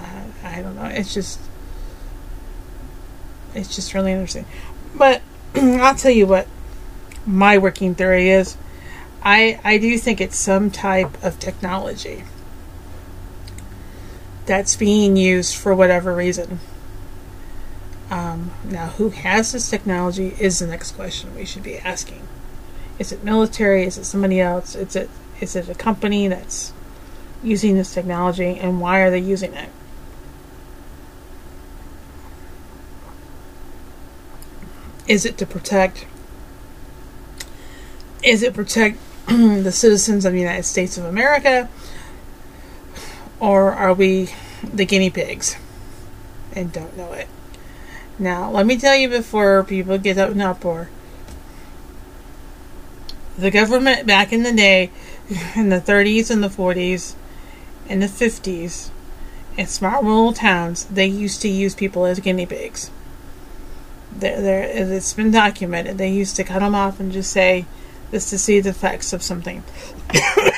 I, I don't know. It's just it's just really interesting. But I'll tell you what my working theory is I, I do think it's some type of technology that's being used for whatever reason. Um, now, who has this technology is the next question we should be asking. Is it military? Is it somebody else? Is it is it a company that's using this technology, and why are they using it? Is it to protect? Is it protect the citizens of the United States of America, or are we the guinea pigs and don't know it? Now, let me tell you before people get up in uproar. The government back in the day, in the 30s and the 40s and the 50s, in small rural towns, they used to use people as guinea pigs. They're, it's been documented. They used to cut them off and just say, this is to see the effects of something. it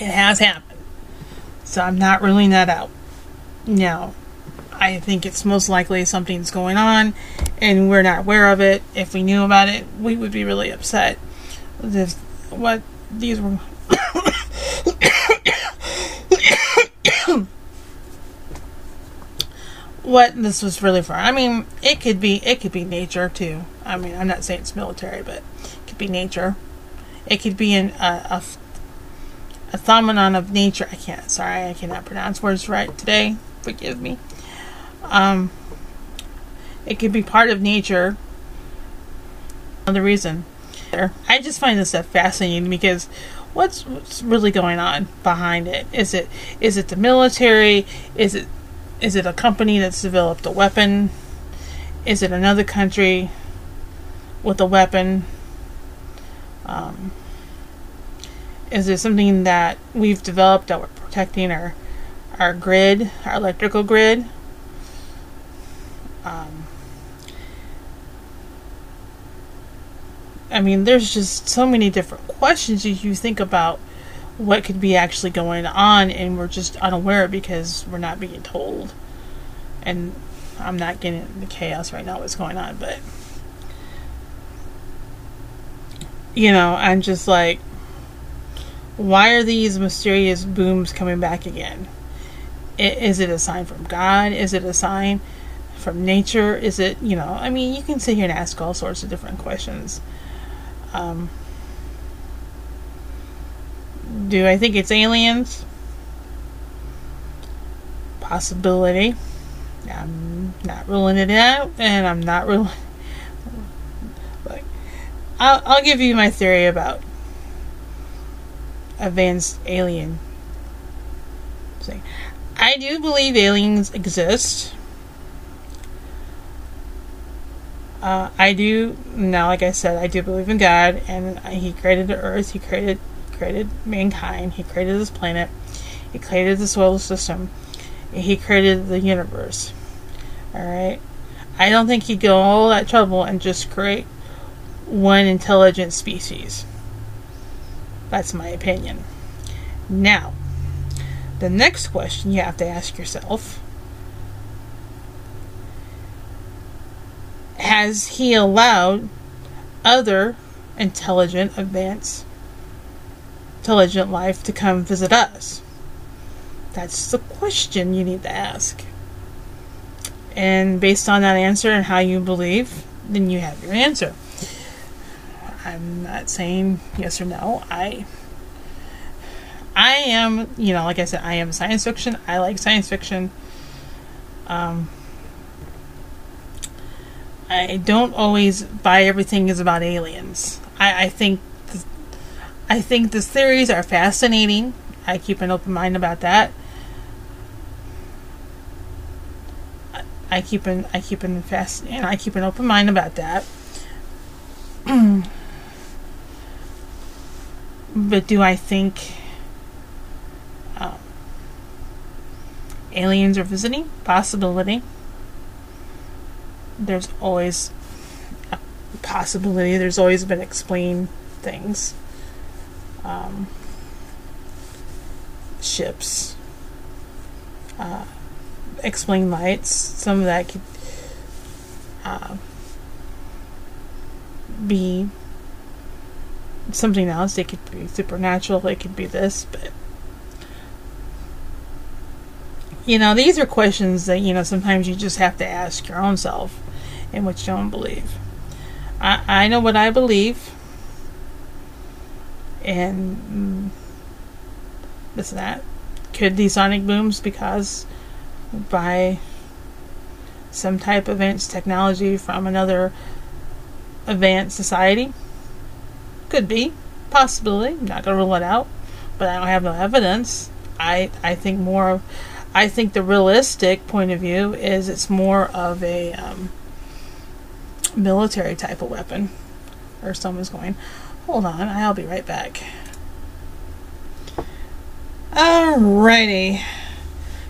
has happened. So I'm not ruling that out. Now, I think it's most likely something's going on and we're not aware of it. If we knew about it, we would be really upset. This, what these were. what this was really for. I mean, it could be it could be nature too. I mean, I'm not saying it's military, but it could be nature. It could be an, a, a, a phenomenon of nature. I can't. Sorry, I cannot pronounce words right today. Forgive me. Um, it could be part of nature. Another reason. I just find this stuff fascinating because what's what's really going on behind it? Is it is it the military? Is it is it a company that's developed a weapon? Is it another country with a weapon? Um, is it something that we've developed that we're protecting our our grid, our electrical grid? Um, I mean, there's just so many different questions as you think about what could be actually going on and we're just unaware because we're not being told. And I'm not getting the chaos right now what's going on, but you know, I'm just like why are these mysterious booms coming back again? Is it a sign from God? Is it a sign from nature? Is it, you know, I mean, you can sit here and ask all sorts of different questions. Um, do I think it's aliens? Possibility. I'm not ruling it out, and I'm not ruling. Like, I'll, I'll give you my theory about advanced alien thing. I do believe aliens exist. Uh, I do now, like I said, I do believe in God, and He created the Earth. He created created mankind. He created this planet. He created the solar system. He created the universe. All right. I don't think he'd go all that trouble and just create one intelligent species. That's my opinion. Now, the next question you have to ask yourself Has he allowed other intelligent, advanced, intelligent life to come visit us? That's the question you need to ask. And based on that answer and how you believe, then you have your answer. I'm not saying yes or no. I I am, you know, like I said, I am science fiction. I like science fiction. Um, I don't always buy everything is about aliens. I, I think th- I think the theories are fascinating. I keep an open mind about that. I, I keep an I keep an fast and I keep an open mind about that. but do I think aliens are visiting? Possibility. There's always a possibility. There's always been explained things. Um, ships. Uh, explain lights. Some of that could uh, be something else. It could be supernatural. It could be this, but you know, these are questions that you know sometimes you just have to ask your own self, and what you don't believe. I I know what I believe, and mm, this and that. Could these sonic booms because by some type of advanced technology from another advanced society? Could be. Possibility. I'm not going to rule it out. But I don't have no evidence. I, I think more of, I think the realistic point of view is it's more of a um, military type of weapon. Or someone's going, hold on, I'll be right back. Alrighty.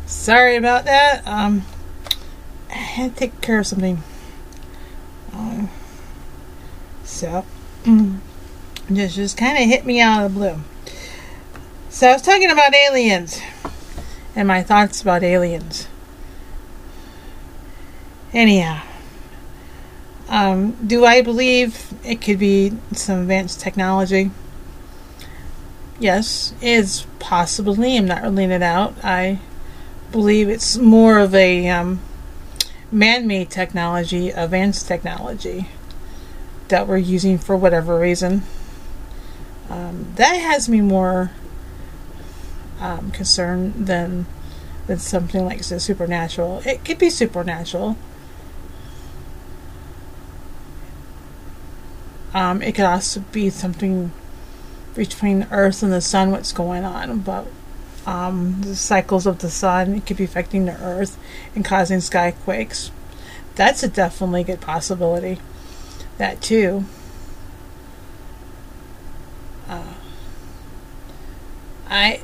Sorry about that. Um, I had to take care of something. Um, so, mm, just just kind of hit me out of the blue. So I was talking about aliens and my thoughts about aliens. Anyhow, um, do I believe it could be some advanced technology? Yes, it's possibly. I'm not ruling it out. I believe it's more of a um, man-made technology, advanced technology that we're using for whatever reason. Um, that has me more um, concerned than than something like the supernatural. It could be supernatural. Um, it could also be something between Earth and the Sun. What's going on? But um, the cycles of the Sun it could be affecting the Earth and causing skyquakes. That's a definitely good possibility. That too. Uh, I,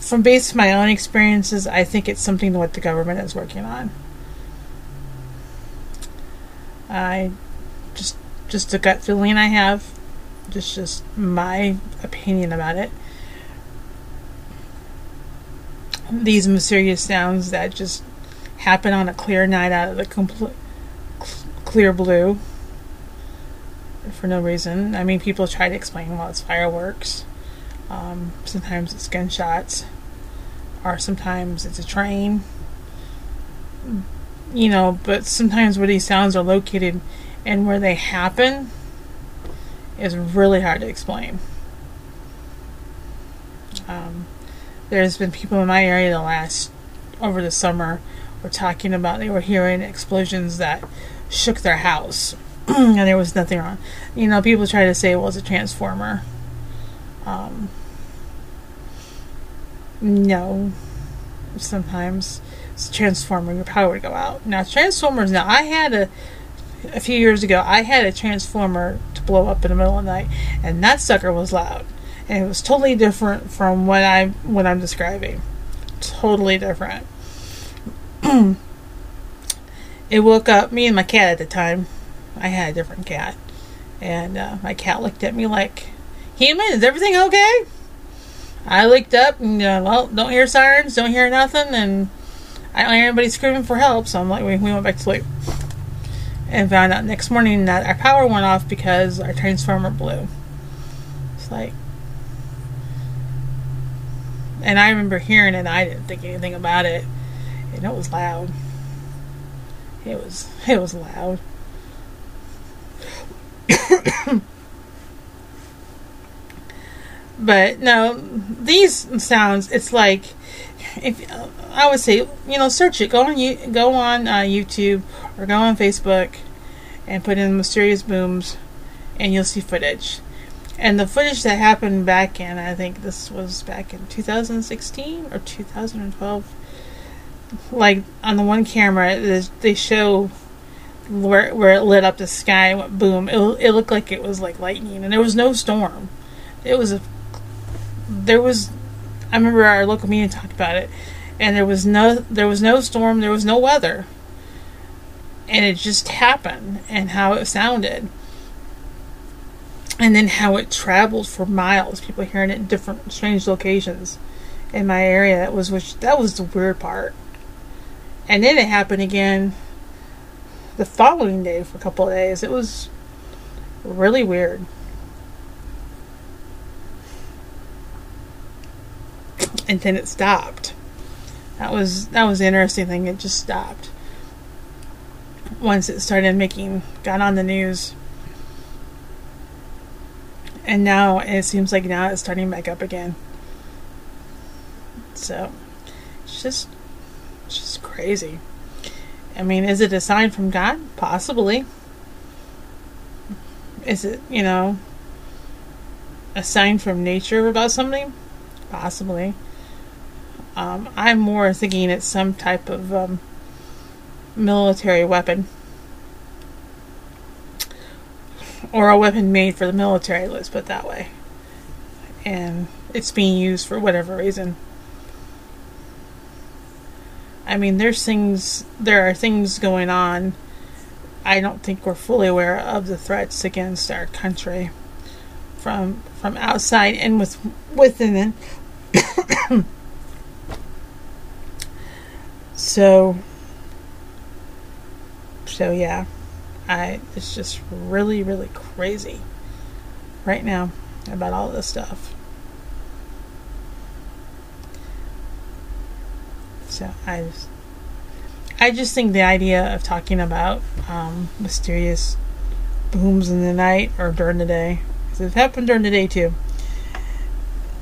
from based on my own experiences, I think it's something what the government is working on. I just just a gut feeling I have, just just my opinion about it. these mysterious sounds that just happen on a clear night out of the complete clear blue for no reason. I mean, people try to explain, well, it's fireworks. Um, sometimes it's gunshots, or sometimes it's a train. You know, but sometimes where these sounds are located and where they happen is really hard to explain. Um, there's been people in my area the last over the summer were talking about they were hearing explosions that shook their house and there was nothing wrong. You know, people try to say it was a transformer. Um, no, sometimes it's. Your power would go out. Now transformers. Now I had a a few years ago. I had a transformer to blow up in the middle of the night, and that sucker was loud, and it was totally different from what I'm what I'm describing. Totally different. it woke up me and my cat at the time. I had a different cat, and uh, my cat looked at me like, "Human, is everything okay?" I looked up and uh, well, don't hear sirens, don't hear nothing, and I don't hear anybody screaming for help. So I'm like, we, we went back to sleep, and found out next morning that our power went off because our transformer blew. It's like, and I remember hearing it. I didn't think anything about it, and it was loud. It was it was loud. but no, these sounds. It's like if I would say you know search it. Go on you go on uh, YouTube or go on Facebook and put in mysterious booms, and you'll see footage. And the footage that happened back in I think this was back in 2016 or 2012 like on the one camera, they show where where it lit up the sky, went boom. It it looked like it was like lightning, and there was no storm. It was a there was. I remember our local media talked about it, and there was no there was no storm. There was no weather, and it just happened, and how it sounded. And then how it traveled for miles, people hearing it in different strange locations in my area. That was which that was the weird part and then it happened again the following day for a couple of days. It was really weird. And then it stopped. That was that was the interesting thing. It just stopped once it started making got on the news. And now it seems like now it's starting back up again. So it's just it's just crazy. I mean, is it a sign from God? Possibly. Is it, you know, a sign from nature about something? Possibly. Um, I'm more thinking it's some type of um, military weapon. Or a weapon made for the military, let's put it that way. And it's being used for whatever reason. I mean, there's things, there are things going on. I don't think we're fully aware of the threats against our country from from outside and with within it. So, so yeah, I it's just really really crazy right now about all this stuff. So I just, I just think the idea of talking about um, mysterious booms in the night or during the day, because it happened during the day too.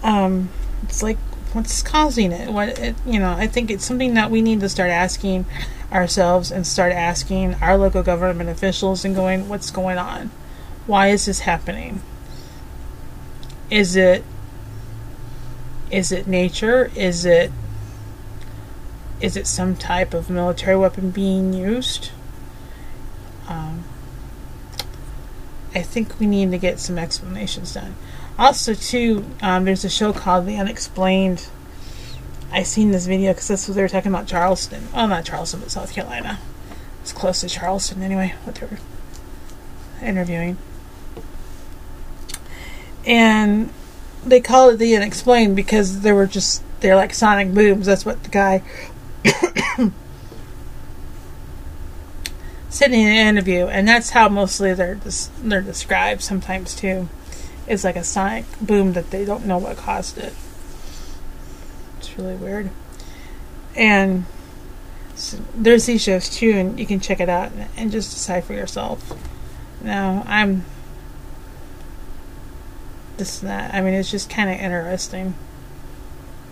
Um, it's like what's causing it? What it, you know? I think it's something that we need to start asking ourselves and start asking our local government officials and going, what's going on? Why is this happening? Is it is it nature? Is it is it some type of military weapon being used? Um, I think we need to get some explanations done. Also, too, um, there's a show called The Unexplained. I seen this video because this was they were talking about Charleston. Oh, not Charleston, but South Carolina. It's close to Charleston anyway. What they were interviewing, and they call it the unexplained because they were just they're like sonic booms. That's what the guy said in an interview, and that's how mostly they're they're described sometimes too. It's like a sonic boom that they don't know what caused it. It's really weird, and so there's these shows too, and you can check it out and, and just decide for yourself. Now I'm this and that. I mean, it's just kind of interesting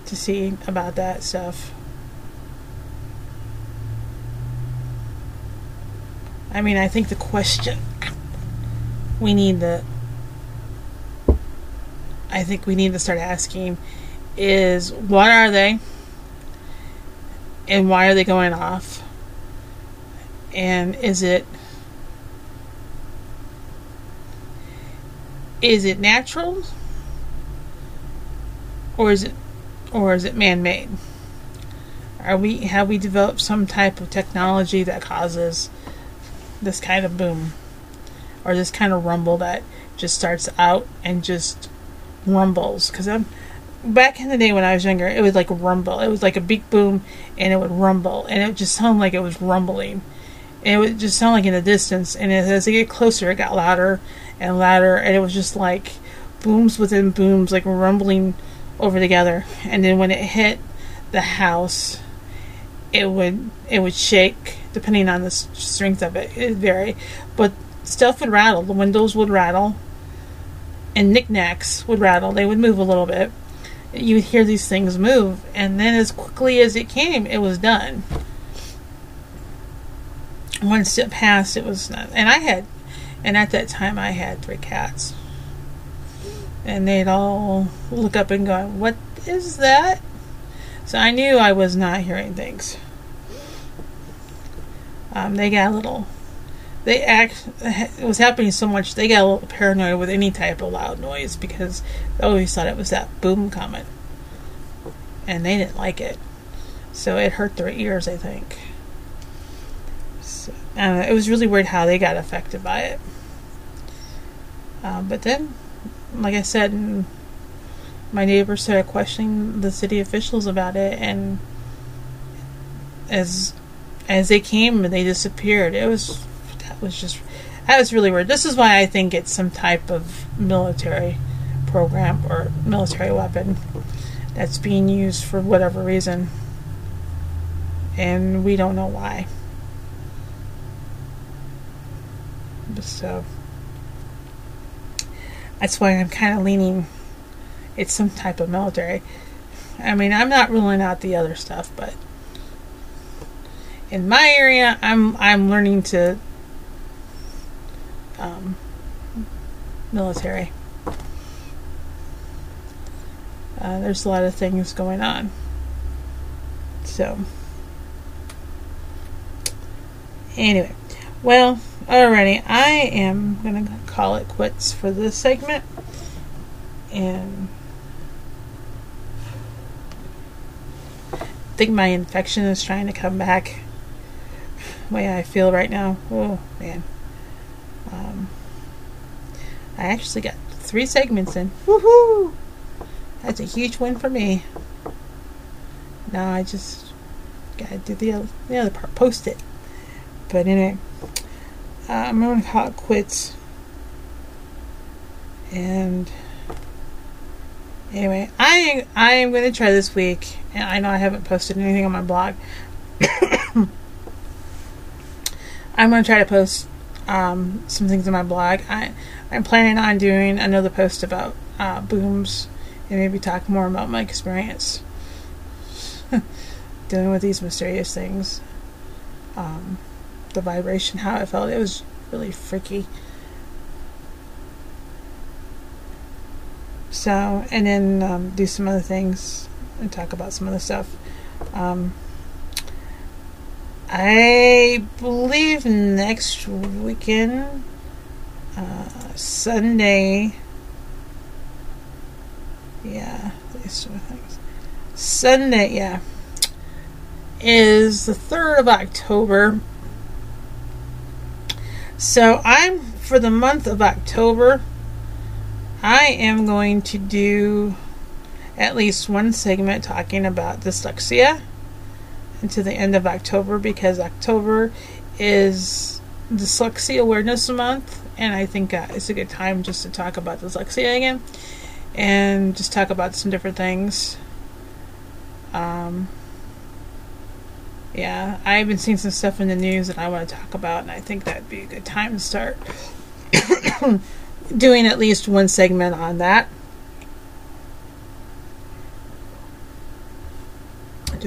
to see about that stuff. I mean, I think the question we need to, I think we need to start asking is what are they? And why are they going off? And is it is it natural or is it or is it man-made are we have we developed some type of technology that causes this kind of boom or this kind of rumble that just starts out and just rumbles because i'm back in the day when i was younger it was like rumble it was like a big boom and it would rumble and it would just sound like it was rumbling and it would just sound like in the distance and as it get closer it got louder and louder, and it was just like booms within booms, like rumbling over together. And then when it hit the house, it would it would shake depending on the strength of it. It vary, but stuff would rattle. The windows would rattle, and knickknacks would rattle. They would move a little bit. You would hear these things move, and then as quickly as it came, it was done. Once it passed, it was. And I had and at that time, I had three cats. And they'd all look up and go, What is that? So I knew I was not hearing things. Um, they got a little. They act. It was happening so much. They got a little paranoid with any type of loud noise because they always thought it was that boom coming, and they didn't like it. So it hurt their ears. I think. So, uh, it was really weird how they got affected by it. Um, but then, like I said, my neighbors started questioning the city officials about it, and as as they came and they disappeared, it was that was just that was really weird. This is why I think it's some type of military program or military weapon that's being used for whatever reason, and we don't know why. So that's why I'm kind of leaning it's some type of military. I mean, I'm not ruling out the other stuff, but in my area, I'm I'm learning to um, military. Uh, there's a lot of things going on, so anyway, well. Alrighty, I am gonna call it quits for this segment. And I think my infection is trying to come back. The way I feel right now. Oh man. Um, I actually got three segments in. Woohoo! That's a huge win for me. Now I just gotta do the other, the other part, post it. But anyway, uh, I'm to call it quits. And anyway, I I am to try this week, and I know I haven't posted anything on my blog. I'm to try to post um, some things in my blog. I I'm planning on doing another post about uh, booms and maybe talk more about my experience dealing with these mysterious things. Um, the vibration, how it felt. It was really freaky. So, and then um, do some other things and talk about some other stuff. Um, I believe next weekend, uh, Sunday. Yeah, these sort of things. Sunday, yeah, is the 3rd of October. So I'm for the month of October. I am going to do at least one segment talking about dyslexia until the end of October because October is Dyslexia Awareness Month, and I think uh, it's a good time just to talk about dyslexia again and just talk about some different things. Um, yeah, I've been seeing some stuff in the news that I want to talk about, and I think that'd be a good time to start doing at least one segment on that.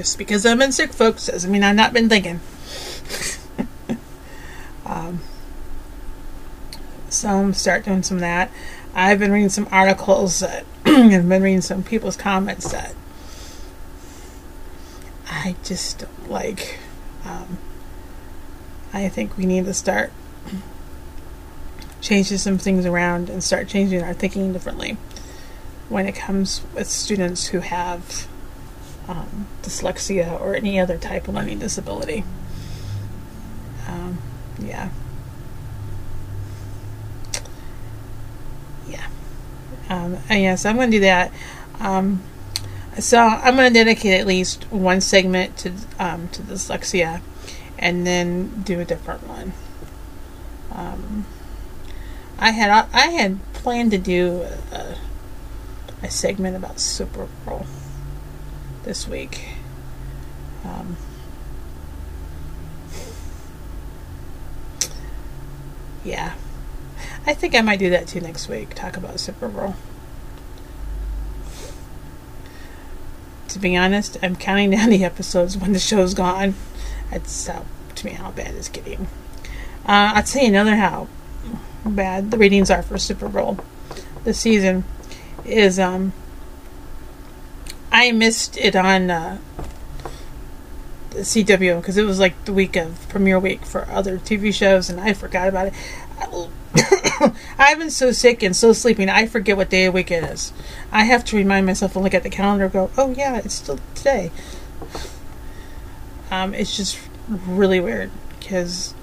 Just because I've been sick, folks, doesn't mean I've not been thinking. um, start doing some of that. I've been reading some articles that I've been reading some people's comments that I just don't like. Um, I think we need to start changing some things around and start changing our thinking differently when it comes with students who have um, dyslexia or any other type of learning disability. Um, yeah. Yeah. Um, and yes, I'm going to do that. Um, so I'm going to dedicate at least one segment to um, to dyslexia, and then do a different one. Um, I had I had planned to do a, a segment about Supergirl this week. Um, yeah, I think I might do that too next week. Talk about Supergirl. To be honest, I'm counting down the episodes when the show's gone. That's uh, to me how bad it's getting. Uh, tell you another how bad the ratings are for Supergirl this season. Is um I missed it on uh, CW because it was like the week of premiere week for other TV shows, and I forgot about it. I've been so sick and so sleeping, I forget what day of week it is. I have to remind myself and look at the calendar and go, oh yeah, it's still today. Um, it's just really weird because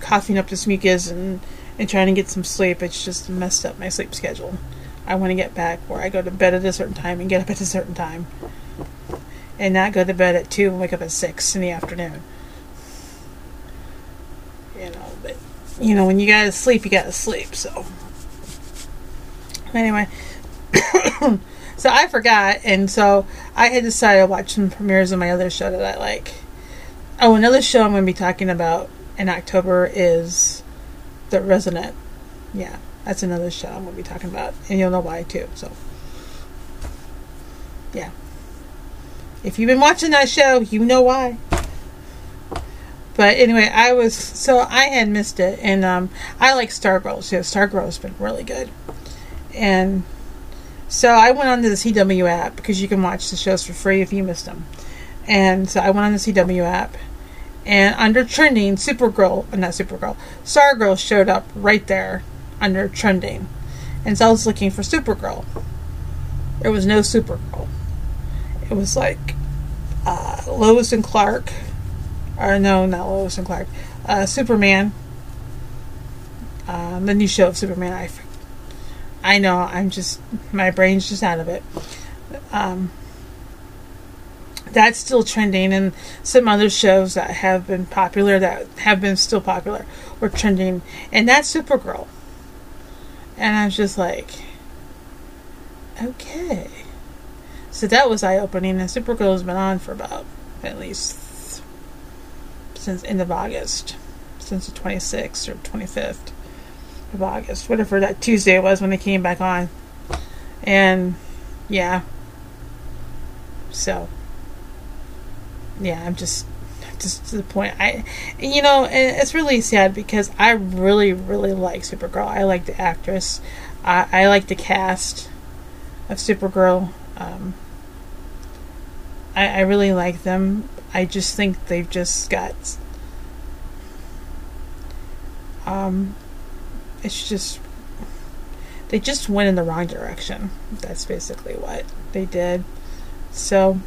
coughing up this mucus and, and trying to get some sleep, it's just messed up my sleep schedule. I want to get back where I go to bed at a certain time and get up at a certain time. And not go to bed at 2 and wake up at 6 in the afternoon. You know, but, you know, when you gotta sleep, you gotta sleep, so. Anyway. so I forgot, and so I had decided to watch some premieres of my other show that I like. Oh, another show I'm going to be talking about in October is The Resident. Yeah. That's another show I'm to be talking about, and you'll know why too. So, yeah. If you've been watching that show, you know why. But anyway, I was so I had missed it, and um, I like Star Stargirl too. Stargirl's been really good, and so I went on to the CW app because you can watch the shows for free if you missed them. And so I went on the CW app, and under trending, Supergirl, not Supergirl, Stargirl showed up right there under trending. And so I was looking for Supergirl. There was no Supergirl. It was like uh, Lois and Clark. Or no, not Lois and Clark. Uh, Superman. Uh, the new show of Superman. I, I know, I'm just, my brain's just out of it. Um, that's still trending, and some other shows that have been popular, that have been still popular, were trending, and that's Supergirl. And I was just like, okay. So that was eye opening, and Supergirl has been on for about at least since end of August, since the 26th or 25th of August, whatever that Tuesday was when they came back on. And yeah, so yeah, I'm just just to the point. I, you know, it's really sad because I really, really like Supergirl. I like the actress. I, I like the cast of Supergirl. Um, I, I really like them. I just think they've just got. Um, it's just they just went in the wrong direction. That's basically what they did. So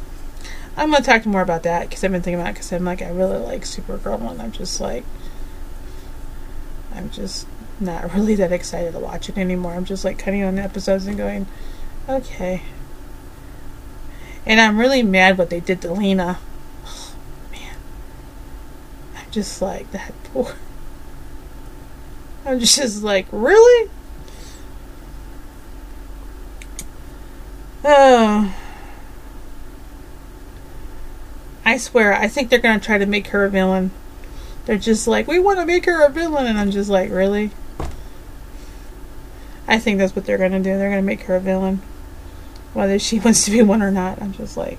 I'm gonna talk more about that because I've been thinking about because I'm like I really like Supergirl and I'm just like I'm just not really that excited to watch it anymore. I'm just like cutting on the episodes and going, okay. And I'm really mad what they did to Lena. Man. I'm just like, that poor. I'm just like, really? Oh. I swear, I think they're to try to make her a villain. They're just like, we want to make her a villain. And I'm just like, really? I think that's what they're to do. They're to make her a villain. Whether she wants to be one or not. I'm just like,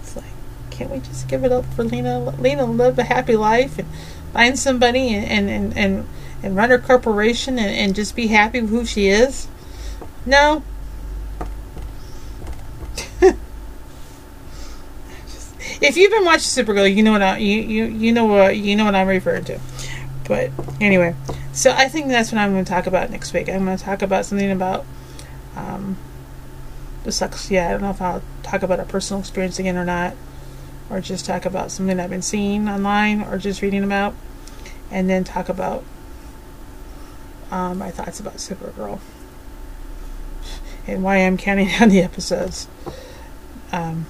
it's like, can't we just give it up for Lena? Lena live a happy life and find somebody and, and, and, and run her corporation and, and just be happy with who she is? No, if you've been watching Supergirl, you know what I, you you you know what you know what I'm referring to. But anyway, so I think that's what I'm going to talk about next week. I'm going to talk about something about um, the sucks. Yeah, I don't know if I'll talk about a personal experience again or not, or just talk about something I've been seeing online or just reading about, and then talk about um, my thoughts about Supergirl and why I'm counting down the episodes. Um,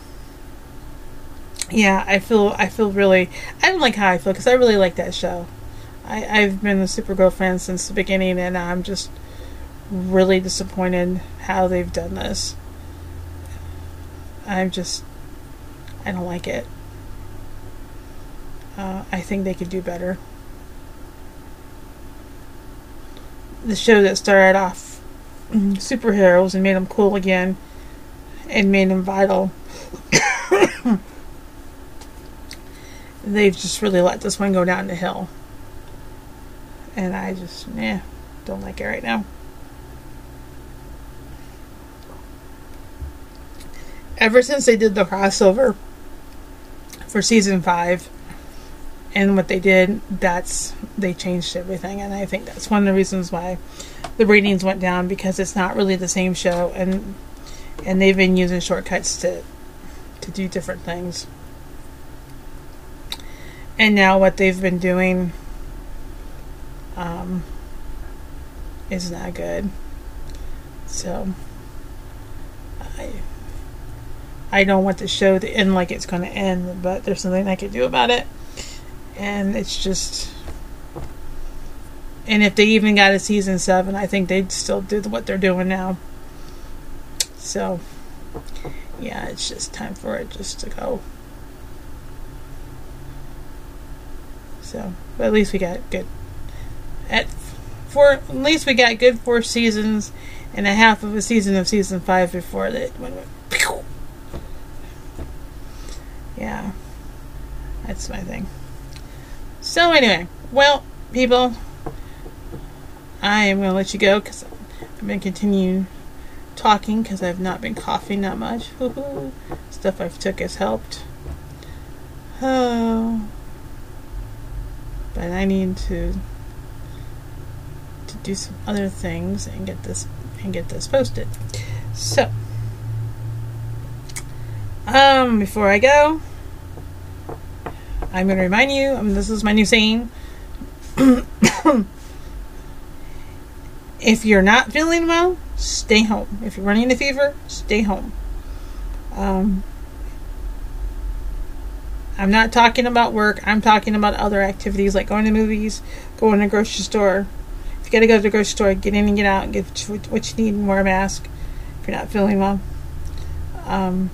yeah, I feel I feel really I don't like how I feel because I really like that show. I I've been a Supergirl fan since the beginning, and I'm just really disappointed how they've done this. I'm just I don't like it. Uh, I think they could do better. The show that started off superheroes and made them cool again and made them vital they've just really let this one go down the hill. And I just, yeah, don't like it right now. Ever since they did the crossover for season five and what they did, that's they changed everything, and I think that's one of the reasons why the ratings went down because it's not really the same show, and and they've been using shortcuts to to do different things and now what they've been doing um, is not good. So I I don't want the show to end like it's going to end, but there's nothing I can do about it. And it's just and if they even got a season 7, I think they'd still do what they're doing now. So yeah, it's just time for it just to go. So, but at least we got good. At four, at least we got good four seasons and a half of a season of season five before that went. went yeah, that's my thing. So anyway, well, people, I am gonna let you go because I'm gonna continue talking because I've not been coughing that much. Stuff I've took has helped. Oh but I need to to do some other things and get this and get this posted. So, um, before I go, I'm going to remind you. Mean, this is my new saying. if you're not feeling well, stay home. If you're running a fever, stay home. Um, I'm not talking about work. I'm talking about other activities like going to movies, going to the grocery store. If you got to go to the grocery store, get in and get out and get what you need and wear a mask if you're not feeling well. Um,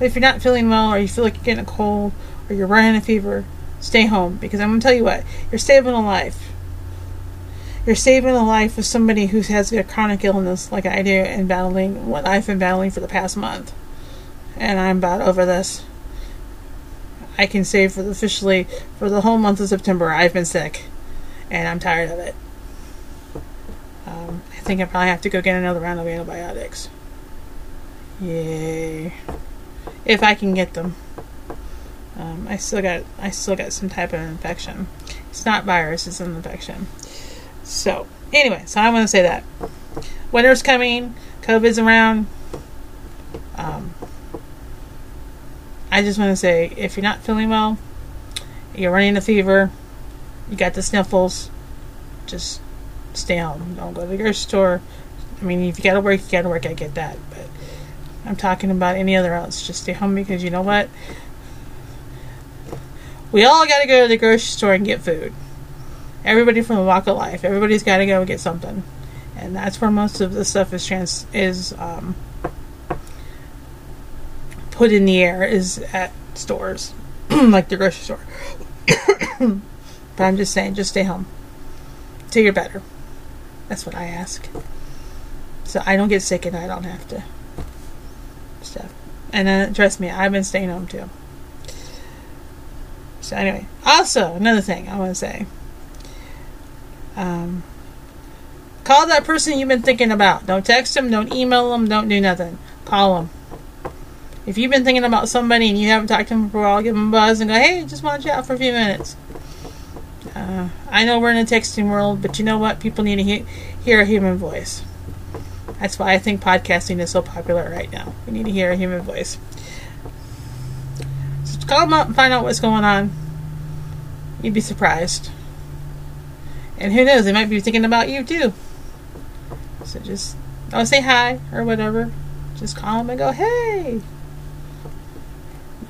if you're not feeling well or you feel like you're getting a cold or you're running a fever, stay home because I'm going to tell you what, you're saving a life. You're saving a life of somebody who has a chronic illness like I do and battling what I've been battling for the past month. And I'm about over this. I can say for officially for the whole month of September, I've been sick, and I'm tired of it. Um, I think I probably have to go get another round of antibiotics. Yay! If I can get them. Um, I still got I still got some type of infection. It's not virus; it's an infection. So anyway, so I want to say that winter's coming, COVID's around. Um, I just want to say if you're not feeling well, you're running a fever, you got the sniffles, just stay home. Don't go to the grocery store. I mean, if you gotta work, you gotta work. I get that, but I'm talking about any other else. Just stay home because you know what? We all gotta go to the grocery store and get food. Everybody from the walk of life. Everybody's gotta go get something, and that's where most of the stuff is trans is um, put in the air is at stores, like the grocery store. but I'm just saying, just stay home till you're better. That's what I ask. So I don't get sick and I don't have to stuff. And uh, trust me, I've been staying home too. So anyway, also another thing I want to say. Um, call that person you've been thinking about. Don't text them. Don't email them. Don't do nothing. Call them. If you've been thinking about somebody and you haven't talked to them for a while, give them a buzz and go, "Hey, just want to chat for a few minutes." Uh, I know we're in a texting world, but you know what? People need to he- hear a human voice. That's why I think podcasting is so popular right now. We need to hear a human voice. So call them up and find out what's going on. You'd be surprised. And who knows, they might be thinking about you too. So just, oh, say hi or whatever. Just call them and go, hey.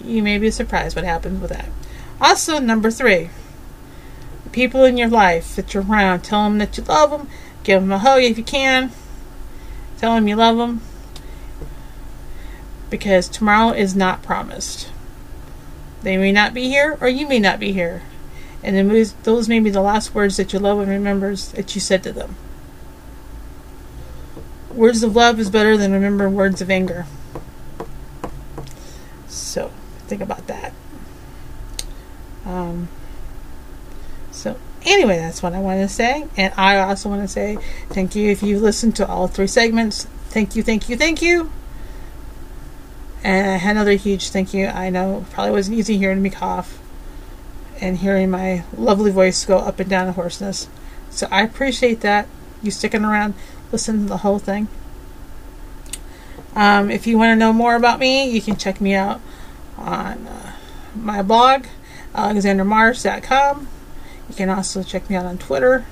You may be surprised what happens with that. Also, number three, people in your life that you're around, tell them that you love them. Give them a hug if you can. Tell them you love them. Because tomorrow is not promised. They may not be here, or you may not be here. And those may be the last words that your loved one remembers that you said to them. Words of love is better than remembering words of anger. Think about that. Um, so, anyway, that's what I want to say. And I also want to say thank you if you listened to all three segments. Thank you, thank you, thank you. And another huge thank you. I know probably wasn't easy hearing me cough and hearing my lovely voice go up and down in hoarseness. So I appreciate that. You sticking around, listening to the whole thing. Um, if you want to know more about me, you can check me out on uh, my blog, alexandramars.com. You can also check me out on Twitter.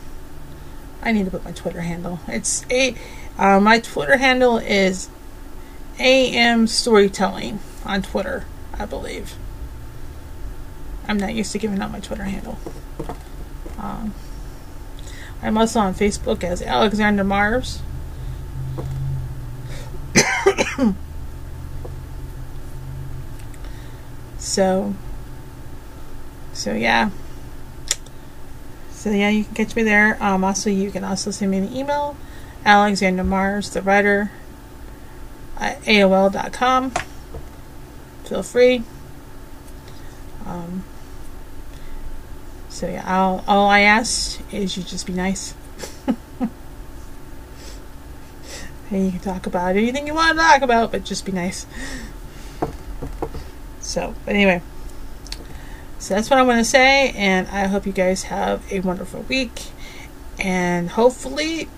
I need to put my Twitter handle. It's a uh, my Twitter handle is AM Storytelling on Twitter, I believe. I'm not used to giving out my Twitter handle. Um, I'm also on Facebook as Alexandra Mars. so, so yeah. So yeah, you can catch me there. Um, also, you can also send me an email, Alexandra Mars, the writer, at AOL.com. Feel free. Um, so yeah, all, all I ask is you just be nice. and you can talk about anything you want to talk about, but just be nice. So, but anyway. So that's what I want to say, and I hope you guys have a wonderful week. And hopefully,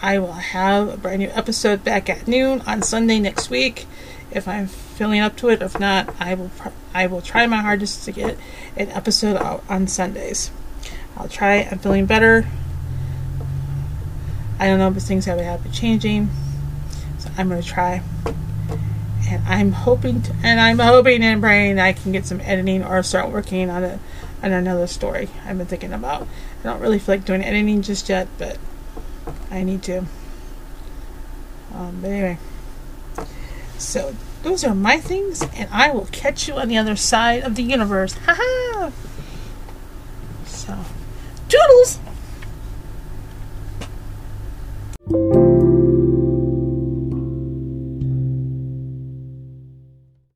I will have a brand new episode back at noon on Sunday next week. If I'm feeling up to it, if not, I will I will try my hardest to get an episode out on Sundays. I'll try. I'm feeling better. I don't know, but things have a changing, so I'm gonna try and I'm hoping to, and I'm hoping and praying that I can get some editing or start working on a on another story I've been thinking about. I don't really feel like doing editing just yet, but I need to. Um, but anyway, so those are my things, and I will catch you on the other side of the universe. Ha ha! so, toodles.